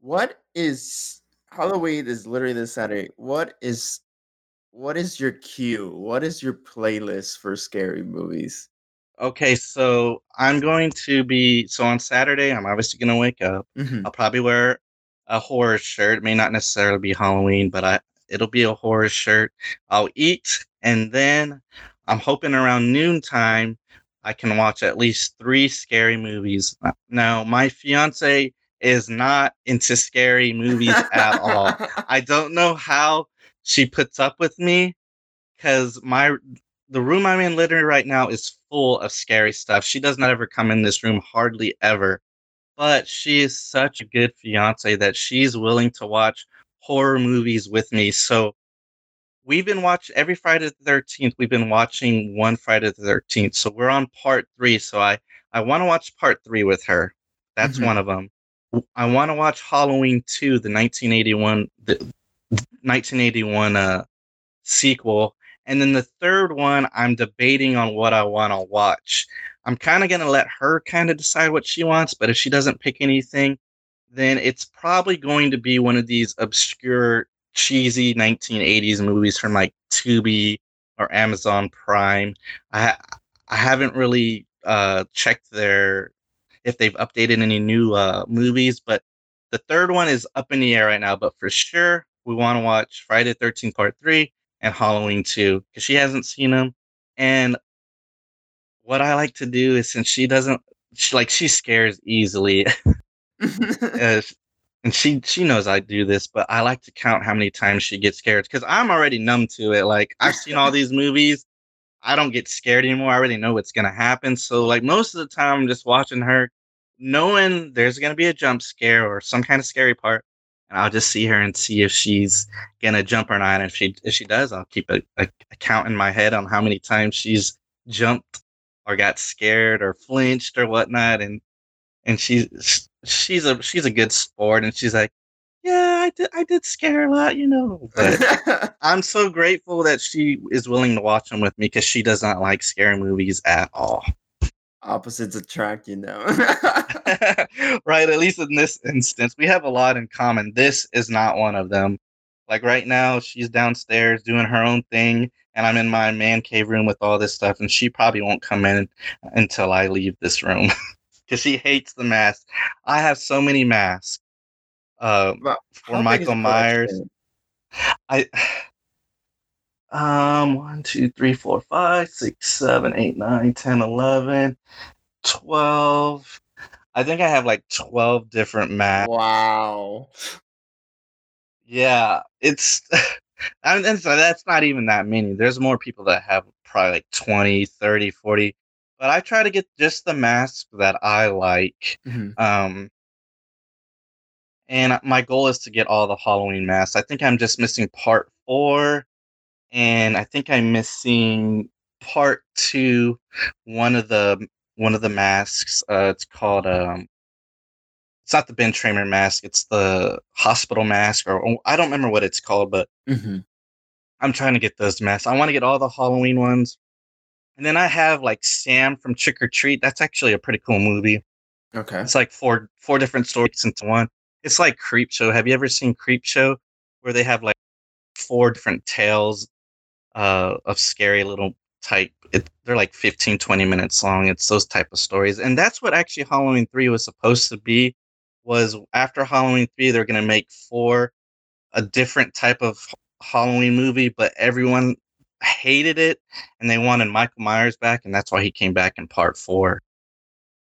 What is Halloween is literally this Saturday. What is what is your queue? What is your playlist for scary movies? Okay, so I'm going to be so on Saturday. I'm obviously going to wake up. Mhm. I'll probably wear a horror shirt. It may not necessarily be Halloween, but I it'll be a horror shirt. I'll eat, and then I'm hoping around noontime I can watch at least three scary movies. Now, my fiance is not into scary movies at all. I don't know how she puts up with me because my the room I'm in literally right now is full of scary stuff. She does not ever come in this room hardly ever. But she is such a good fiance that she's willing to watch horror movies with me. So we've been watching every Friday the thirteenth. We've been watching one Friday the thirteenth. So we're on part three. So I I want to watch part three with her. That's Mhm. one of them. I want to watch Halloween two, the 1981, the 1981 uh sequel. And then the third one, I'm debating on what I want to watch. I'm kind of going to let her kind of decide what she wants, but if she doesn't pick anything, then it's probably going to be one of these obscure, cheesy 1980s movies from like Tubi or Amazon Prime. I I haven't really uh, checked their if they've updated any new uh, movies, but the third one is up in the air right now. But for sure, we want to watch Friday 13 Part 3 and Halloween 2 because she hasn't seen them. And what I like to do is since she doesn't, she, like, she scares easily. uh, and she she knows I do this, but I like to count how many times she gets scared because I'm already numb to it. Like I've seen all these movies, I don't get scared anymore. I already know what's gonna happen. So like most of the time, I'm just watching her, knowing there's gonna be a jump scare or some kind of scary part, and I'll just see her and see if she's gonna jump or not. And if she if she does, I'll keep a, a, a count in my head on how many times she's jumped or got scared or flinched or whatnot, and and she's she's a she's a good sport, and she's like, yeah, I did I did scare a lot, you know, but. I'm so grateful that she is willing to watch them with me because she does not like scary movies at all. Opposites attract, you know. right, at least in this instance, we have a lot in common. This is not one of them. Like right now, she's downstairs doing her own thing, and I'm in my man cave room with all this stuff, and she probably won't come in until I leave this room because she hates the mask. I have so many masks. Uh, for how big is Michael Myers. I um one, two, three, four, five, six, seven, eight, nine, ten, eleven, twelve. I think I have like twelve different masks. Wow. Yeah, it's and, and so that's not even that many. There's more people that have probably like 20, 30, 40. But I try to get just the mask that I like. Mhm. Um and my goal is to get all the Halloween masks. I think I'm just missing part four, and I think I'm missing part two. One of the one of the masks. Uh, it's called um. It's not the Ben Tramer mask. It's the hospital mask, or or I don't remember what it's called, but Mhm. I'm trying to get those masks. I want to get all the Halloween ones, and then I have like Sam from Trick or Treat. That's actually a pretty cool movie. Okay. It's like four four different stories into one. It's like Creepshow. Have you ever seen Creepshow, where they have like four different tales uh, of scary little type? It, they're like 15, 20 minutes long. It's those type of stories, and that's what actually Halloween three was supposed to be. Was after Halloween three, they're gonna make four a different type of Halloween movie, but everyone hated it, and they wanted Michael Myers back, and that's why he came back in part four.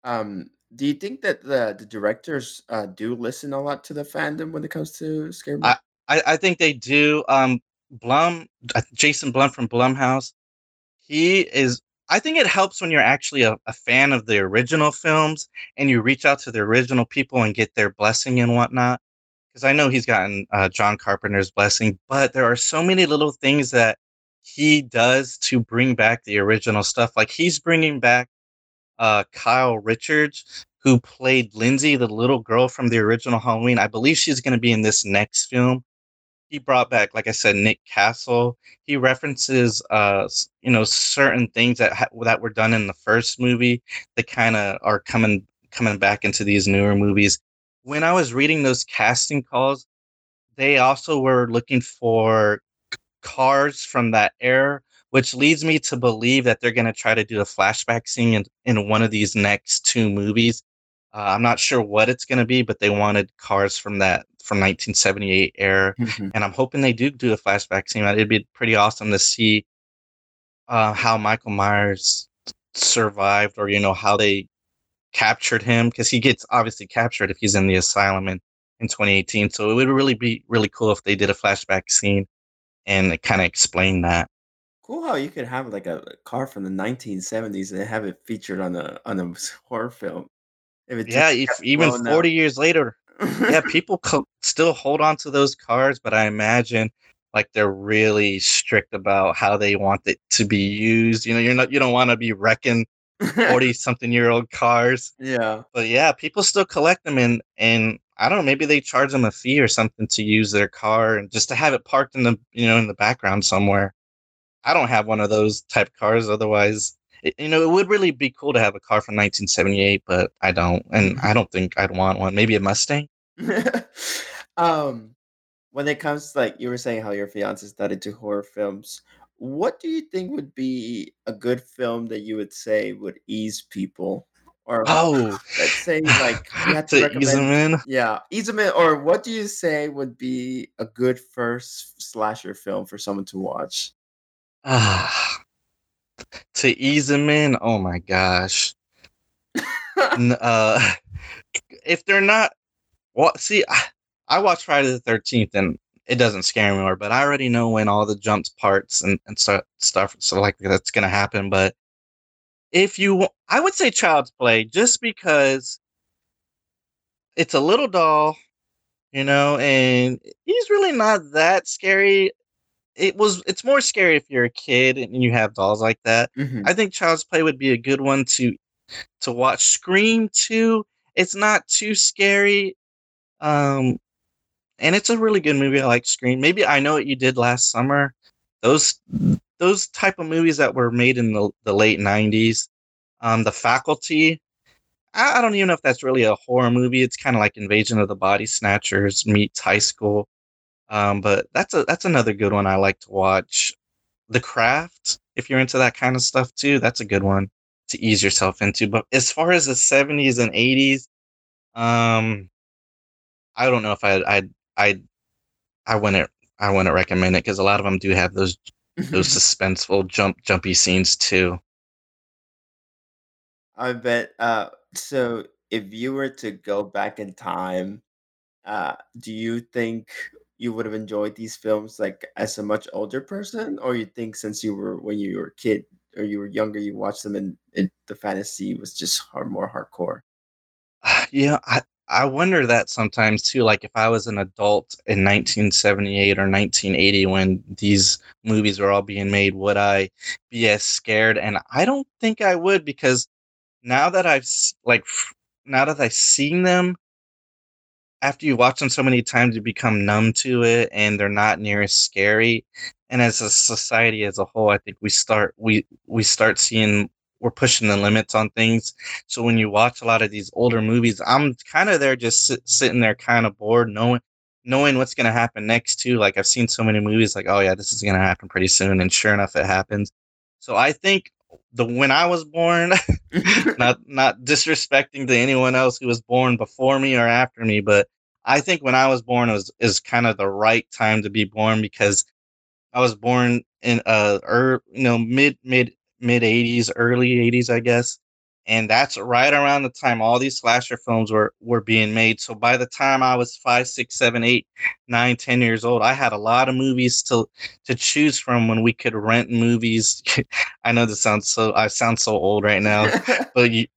Um, do you think that the the directors uh, do listen a lot to the fandom when it comes to scary movies? I, I think they do. Um, Blum, Jason Blum from Blumhouse, he is. I think it helps when you're actually a, a fan of the original films and you reach out to the original people and get their blessing and whatnot. Because I know he's gotten uh, John Carpenter's blessing, but there are so many little things that he does to bring back the original stuff. Like he's bringing back uh, Kyle Richards, who played Lindsay, the little girl from the original Halloween. I believe she's going to be in this next film. He brought back, like I said, Nick Castle. He references, uh, you know, certain things that ha- that were done in the first movie that kind of are coming coming back into these newer movies. When I was reading those casting calls, they also were looking for cars from that era, which leads me to believe that they're going to try to do a flashback scene in, in one of these next two movies. Uh, I'm not sure what it's going to be, but they wanted cars from that from 1978 era, Mhm. and I'm hoping they do do a flashback scene. It'd be pretty awesome to see uh, how Michael Myers survived, or you know how they captured him, because he gets obviously captured if he's in the asylum in in 2018. So it would really be really cool if they did a flashback scene and kind of explain that. Cool how you could have like a, car from the 1970s and have it featured on a on a horror film if Yeah, if even blowing up. 40 years later, yeah, people co- still hold on to those cars, but I imagine like they're really strict about how they want it to be used. You know, you're not you don't want to be wrecking 40 something year old cars. yeah. But yeah, people still collect them and and I don't know, maybe they charge them a fee or something to use their car and just to have it parked in the you know in the background somewhere. I don't have one of those type cars otherwise it, you know, it would really be cool to have a car from 1978, but I don't, and I don't think I'd want one. Maybe a Mustang. um, when it comes to, like you were saying how your fiance studied to horror films, what do you think would be a good film that you would say would ease people? Or Oh, let's say like you had to to ease them in. yeah, ease them in, or what do you say would be a good first slasher film for someone to watch? Ah, to ease them in. Oh my gosh. Uh, if they're not, well, see, I, I watch Friday the Thirteenth, and it doesn't scare me more. But I already know when all the jumps parts and and stuff stuff so like that's gonna happen. But if you, I would say Child's Play, just because it's a little doll, you know, and he's really not that scary. It was, it's more scary if you're a kid and you have dolls like that. Mhm. I think Child's Play would be a good one to to watch. Scream 2, it's not too scary. Um and it's a really good movie. I like Scream. Maybe I know what you did last summer. Those those type of movies that were made in the, the late 90s. Um The Faculty. I, I don't even know if that's really a horror movie. It's kind of like Invasion of the Body Snatchers meets High School. Um, but that's a that's another good one I like to watch. The Craft, if you're into that kind of stuff too, that's a good one to ease yourself into. But as far as the 70s and 80s, um, I don't know if I I I I wouldn't I wouldn't recommend it because a lot of them do have those those suspenseful jump jumpy scenes too. I bet. Uh, so if you were to go back in time, uh, do you think you would have enjoyed these films like as a much older person, or you think since you were when you were a kid or you were younger, you watched them and, and the fantasy was just hard, more hardcore? Yeah, I I wonder that sometimes too. Like if I was an adult in 1978 or 1980 when these movies were all being made, would I be as scared? And I don't think I would because now that I've like now that I've seen them, after you watch them so many times, you become numb to it, and they're not near as scary. And as a society as a whole, I think we start we we start seeing we're pushing the limits on things. So when you watch a lot of these older movies, I'm kind of there just sit, sitting there, kind of bored, knowing knowing what's gonna happen next too. Like I've seen so many movies, like oh yeah, this is gonna happen pretty soon, and sure enough, it happens. So I think the when I was born not not disrespecting to anyone else who was born before me or after me, but I think when I was born was is kind of the right time to be born because I was born in uh er, you know mid mid mid 80s, early 80s, I guess. And that's right around the time all these slasher films were were being made. So by the time I was five, six, seven, eight, nine, ten years old, I had a lot of movies to to choose from when we could rent movies. I know this sounds so I sound so old right now, but you,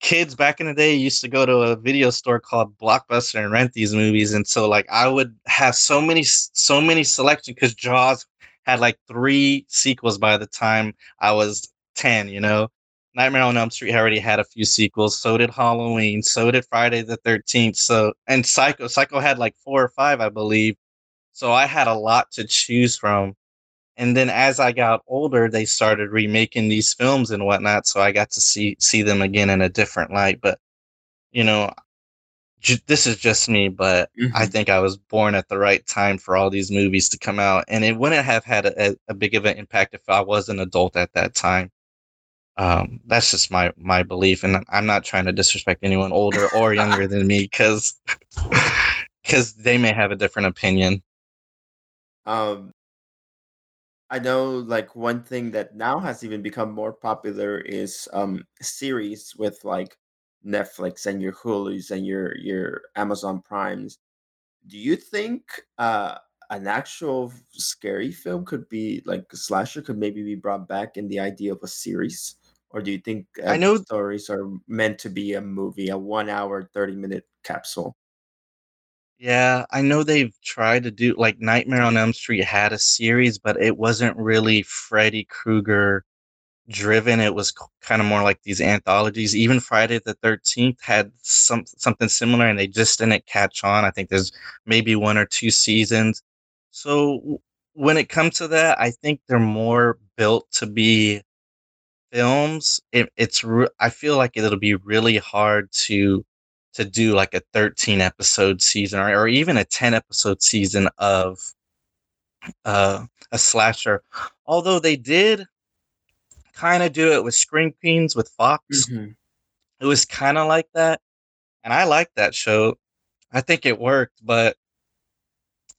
kids back in the day used to go to a video store called Blockbuster and rent these movies, and so like I would have so many so many selection because Jaws had like three sequels by the time I was ten. You know, Nightmare on Elm Street already had a few sequels. So did Halloween. So did Friday the Thirteenth. So and Psycho Psycho had like four or five, I believe. So I had a lot to choose from. And then as I got older, they started remaking these films and whatnot. So I got to see see them again in a different light. But you know, j- this is just me, but I Mhm. think I was born at the right time for all these movies to come out, and it wouldn't have had a, a big of an impact if I was an adult at that time. Um, that's just my my belief, and I'm not trying to disrespect anyone older or younger than me because because they may have a different opinion. Um, I know like one thing that now has even become more popular is um series with like Netflix and your Hulu's and your your Amazon Primes. Do you think uh an actual scary film could be like slasher could maybe be brought back in the idea of a series? Or do you think I uh, the know stories are meant to be a movie, a one hour, 30 minute capsule? Yeah, I know they've tried to do like Nightmare on Elm Street had a series, but it wasn't really Freddy Krueger driven. It was kind of more like these anthologies. Even Friday the 13th had some something similar and they just didn't catch on. I think there's maybe one or two seasons. So when it comes to that, I think they're more built to be films, it, it's re- I feel like it'll be really hard to to do like a 13 episode season or, or even a 10 episode season of uh, a slasher. Although they did kind of do it with Scream Queens with Fox. hmm It was kind of like that, and I liked that show. I think it worked, but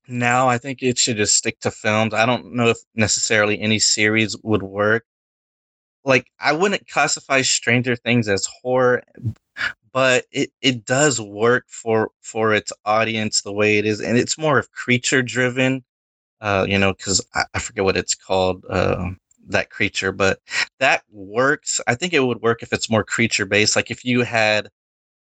now I think it should just stick to films. I don't know if necessarily any series would work. Like I wouldn't classify Stranger Things as horror but it it does work for for its audience the way it is, and it's more of creature driven. Uh, you know, because I, I forget what it's called. Uh, that creature, but that works. I think it would work if it's more creature based. Like if you had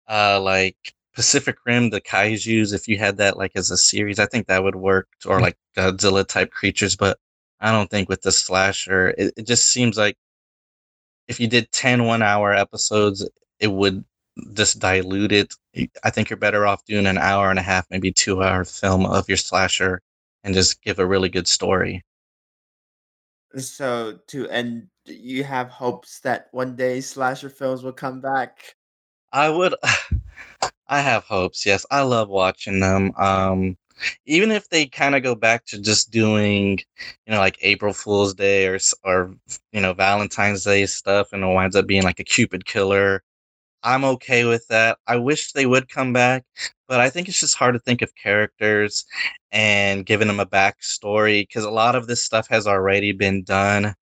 uh like Pacific Rim, the kaiju's, if you had that like as a series, I think that would work, or like Godzilla type creatures. But I don't think with the slasher, it, it just seems like if you did 10 one hour episodes, it would just dilute it. I think you're better off doing an hour and a half, maybe two hour film of your slasher and just give a really good story. So to and you have hopes that one day slasher films will come back? I would, I have hopes. Yes, I love watching them. Um, even if they kind of go back to just doing, you know, like April Fool's Day or or you know Valentine's Day stuff, and it winds up being like a Cupid killer I'm okay with that. I wish they would come back, but I think it's just hard to think of characters and giving them a backstory because a lot of this stuff has already been done,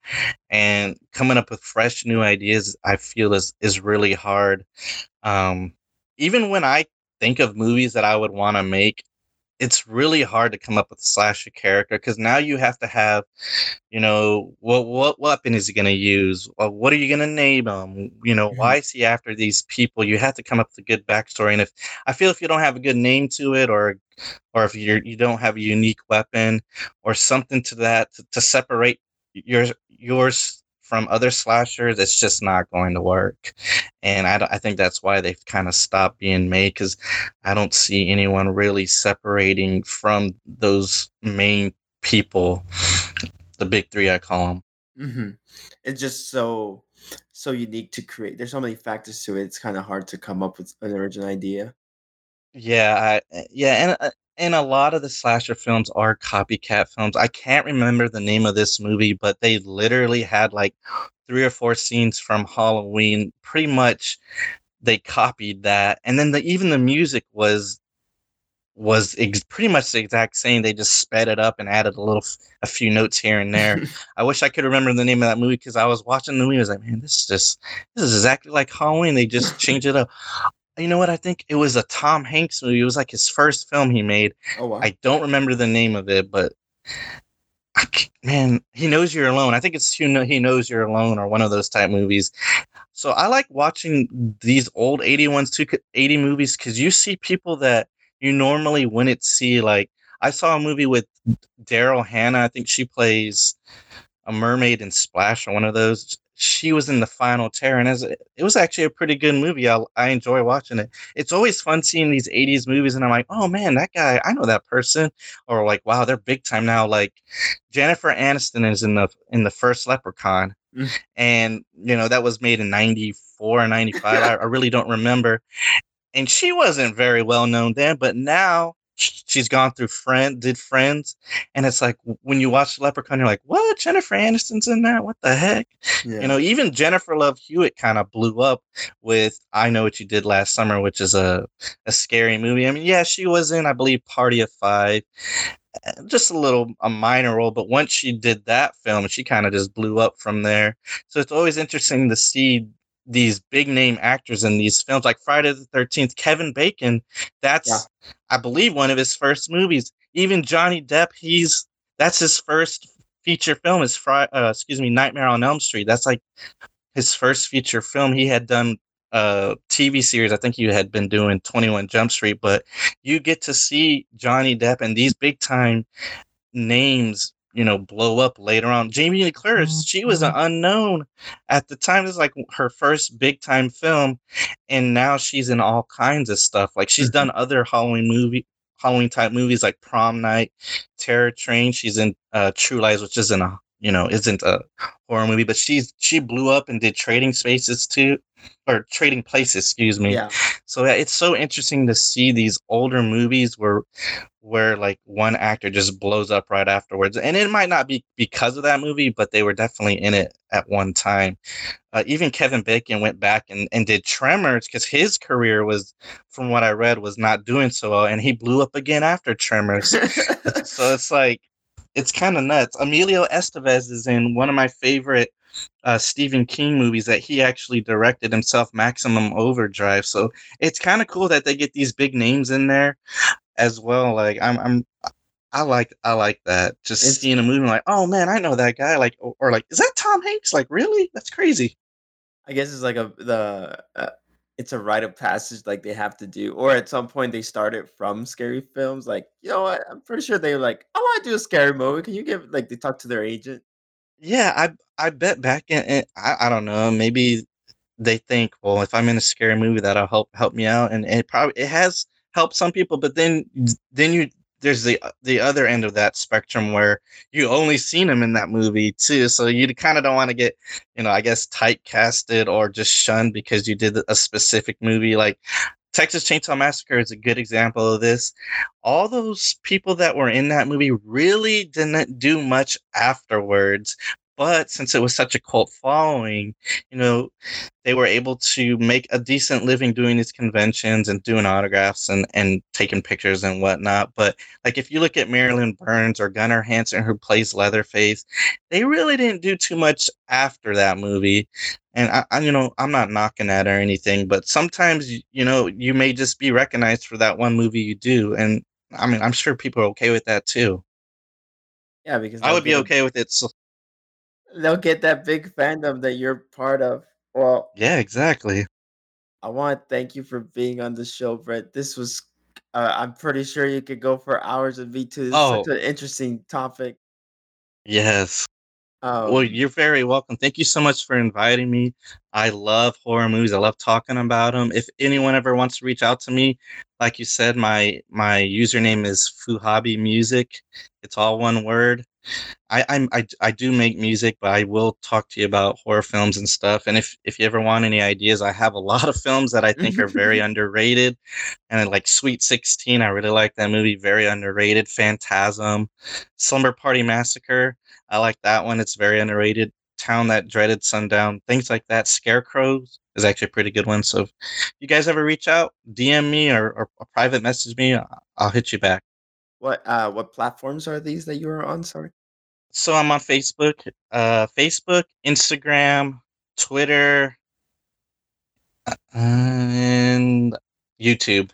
and coming up with fresh new ideas, I feel is is really hard. Um, even when I think of movies that I would want to make, it's really hard to come up with a slasher character because now you have to have you know, what what weapon is he going to use? Or what are you going to name him? You know, Mhm, why is he after these people? You have to come up with a good backstory. And if I feel if you don't have a good name to it, or or if you're you don't have a unique weapon or something to that to, to separate your yours from other slashers, it's just not going to work. And I, I think that's why they've kind of stopped being made because I don't see anyone really separating from those main people the big three, I call them. mhm. It's just so so unique to create. There's so many factors to it. It's kind of hard to come up with an original idea. Yeah, I, uh, yeah, and uh, and a lot of the slasher films are copycat films. I can't remember the name of this movie, but they literally had like three or four scenes from Halloween. Pretty much, they copied that, and then the even the music was was ex- pretty much the exact same. They just sped it up and added a little, f- a few notes here and there. I wish I could remember the name of that movie because I was watching the movie. I was like, man, this is just this is exactly like Halloween. They just changed it up. You know what? I think it was a Tom Hanks movie. It was like his first film he made. Oh wow. I don't remember the name of it, but man, he knows you're alone. I think it's you know he knows you're alone or one of those type movies. So I like watching these old 81s to 80 movies because you see people that you normally wouldn't see. Like I saw a movie with Daryl Hannah. I think she plays a mermaid in Splash or one of those. She was in the Final Terror, and as it was actually a pretty good movie. I, I enjoy watching it. It's always fun seeing these '80s movies, and I'm like, oh man, that guy, I know that person, or like, wow, they're big time now. Like Jennifer Aniston is in the in the first Leprechaun, Mm. and you know that was made in '94 or '95. I, I really don't remember, and she wasn't very well known then, but now she's gone through friend did friends and it's like when you watch leprechaun you're like what? Jennifer aniston's in that? What the heck? Yeah. you know even jennifer love hewitt kind of blew up with i know what you did last summer which is a, a scary movie. I mean yeah she was in i believe party of five eh, just a little a minor role but once she did that film she kind of just blew up from there. So it's always interesting to see these big name actors in these films like friday the 13th kevin bacon that's yeah. i believe one of his first movies even johnny depp he's that's his first feature film is Fri- uh, excuse me nightmare on elm street that's like his first feature film he had done uh, TV series. I think you had been doing 21 Jump Street, but you get to see Johnny Depp and these big time names, you know, blow up later on. Jamie Lee Curtis, she was an mm-hmm. unknown at the time. This is like her first big time film, and now she's in all kinds of stuff. Like she's done mm-hmm. other Halloween movie. Halloween type movies like Prom Night, Terror Train. She's in uh, True Lies, which isn't a you know isn't a horror movie, but she's she blew up and did Trading Spaces too or trading places excuse me. Yeah. So it's so interesting to see these older movies where where like one actor just blows up right afterwards. And it might not be because of that movie but they were definitely in it at one time. Uh, even kevin bacon went back and, and did tremors because his career was from what i read was not doing so well and he blew up again after tremors. So it's like it's kind of nuts emilio estevez is in one of my favorite uh, Stephen King movies that he actually directed himself, Maximum Overdrive. So it's kind of cool that they get these big names in there as well. Like I'm, I'm, I like, I like that. Just it's, seeing a movie, like, oh man, I know that guy. Like, or, or, like, is that Tom Hanks? Like, really? That's crazy. I guess it's like a the. Uh, it's a rite of passage like they have to do or at some point they started from scary films like you know what? I'm pretty sure they were like i want to do a scary movie can you give like they talk to their agent. Yeah, I I bet back in, in I, I don't know, maybe they think, well, if I'm in a scary movie, that'll help help me out, and it probably it has helped some people, but then then you there's the the other end of that spectrum where you only seen him in that movie too, so you kind of don't want to get you know I guess typecasted or just shunned because you did a specific movie. Like Texas Chainsaw Massacre is a good example of this. All those people that were in that movie really didn't do much afterwards, but since it was such a cult following, you know, they were able to make a decent living doing these conventions and doing autographs and, and taking pictures and whatnot. But like if you look at Marilyn Burns or Gunnar Hansen who plays Leatherface, they really didn't do too much after that movie. And I, I you know, I'm not knocking that or anything, but sometimes you know, you may just be recognized for that one movie you do. And I mean, I'm sure people are okay with that too. Yeah, because I would be okay with it. So they'll get that big fandom that you're part of. Well, yeah, exactly. I want to thank you for being on the show, Brett. This was, uh, I'm pretty sure you could go for hours and be too. Oh, such an interesting topic. Yes. Um, well, you're very welcome. Thank you so much for inviting me. I love horror movies. I love talking about them. If anyone ever wants to reach out to me, like you said, my my username is Fuhabi Music. It's all one word. I, I'm I, I do make music, but I will talk to you about horror films and stuff. And if if you ever want any ideas, I have a lot of films that I think are very underrated. And like Sweet Sixteen, I really like that movie, very underrated. Phantasm, Slumber Party Massacre, I like that one. It's very underrated. Town that dreaded sundown, things like that. Scarecrows is actually a pretty good one. So if you guys ever reach out, DM me or, or, or private message me, I'll hit you back. What uh what platforms are these that you are on? Sorry. So I'm on Facebook, uh Facebook, Instagram, Twitter, uh, and YouTube.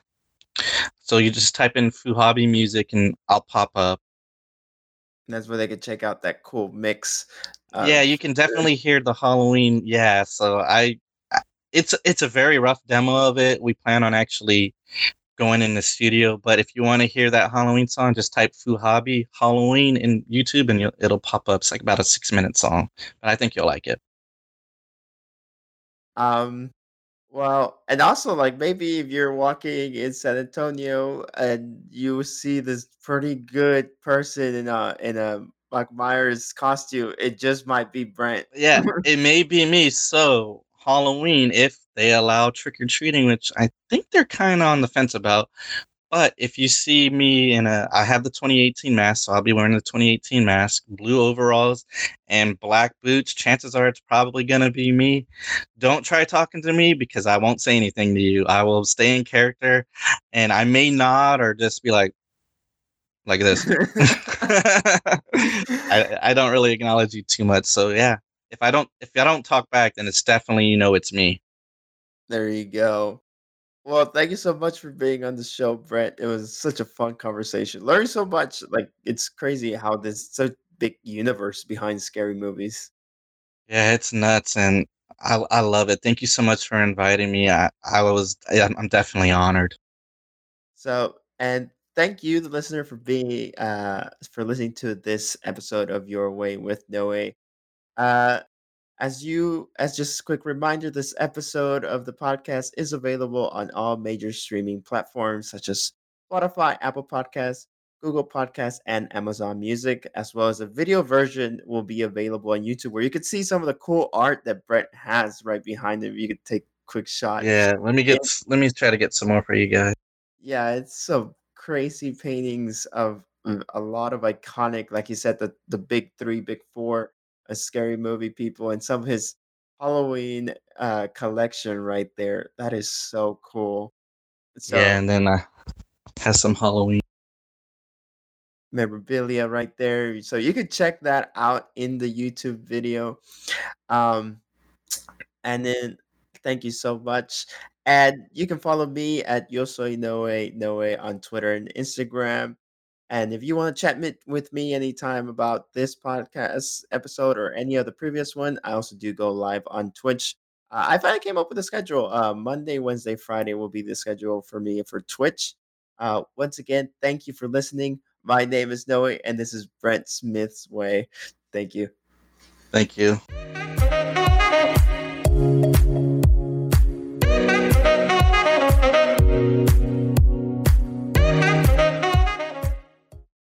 So you just type in Fuhabi music and I'll pop up. that's where they could check out that cool mix. yeah, you can definitely hear the Halloween. Yeah, so I, it's it's a very rough demo of it. We plan on actually going in the studio. But if you want to hear that Halloween song, just type Fuhabi Halloween in YouTube and it'll pop up. It's like about a six minute song, but I think you'll like it. Um, well, and also like maybe if you're walking in San Antonio and you see this pretty good person in a in a Mike Myers costume, it just might be Brent. yeah, it may be me. So Halloween, if they allow trick or treating, which I think they're kind of on the fence about. But if you see me in a, I have the 2018 mask, so I'll be wearing the 2018 mask, blue overalls, and black boots. Chances are it's probably going to be me. Don't try talking to me because I won't say anything to you. I will stay in character and I may nod or just be like, like this. I, I don't really acknowledge you too much. So yeah, if I don't if I don't talk back, then it's definitely you know it's me. There you go. Well, thank you so much for being on the show, Brett. It was such a fun conversation. Learned so much. Like it's crazy how there's such a big universe behind scary movies. Yeah, it's nuts, and I I love it. Thank you so much for inviting me. I I was I'm I'm definitely honored. So, and thank you, the listener, for being uh for listening to this episode of Your Way with Noe. Uh, as you as just a quick reminder, this episode of the podcast is available on all major streaming platforms such as Spotify, Apple Podcasts, Google Podcasts, and Amazon Music, as well as a video version will be available on YouTube where you can see some of the cool art that Brett has right behind him. You could take a quick shot. Yeah, let me get s- let me try to get some more for you guys. Yeah, it's some crazy paintings of mm, a lot of iconic, like you said, the the big three, big four, a scary movie people, and some of his Halloween uh collection right there. That is so cool. Yeah, and then I has some Halloween. memorabilia right there. So you could check that out in the YouTube video. Um, and then thank you so much. And you can follow me at Yosoy Noe Noe on Twitter and Instagram. And if you want to chat with me anytime about this podcast episode or any other previous one, I also do go live on Twitch. Uh, I finally came up with a schedule. Uh, Monday, Wednesday, Friday will be the schedule for me for Twitch. Uh, once again, thank you for listening. My name is Noe, and this is Brent Smith's Way. Thank you. Thank you.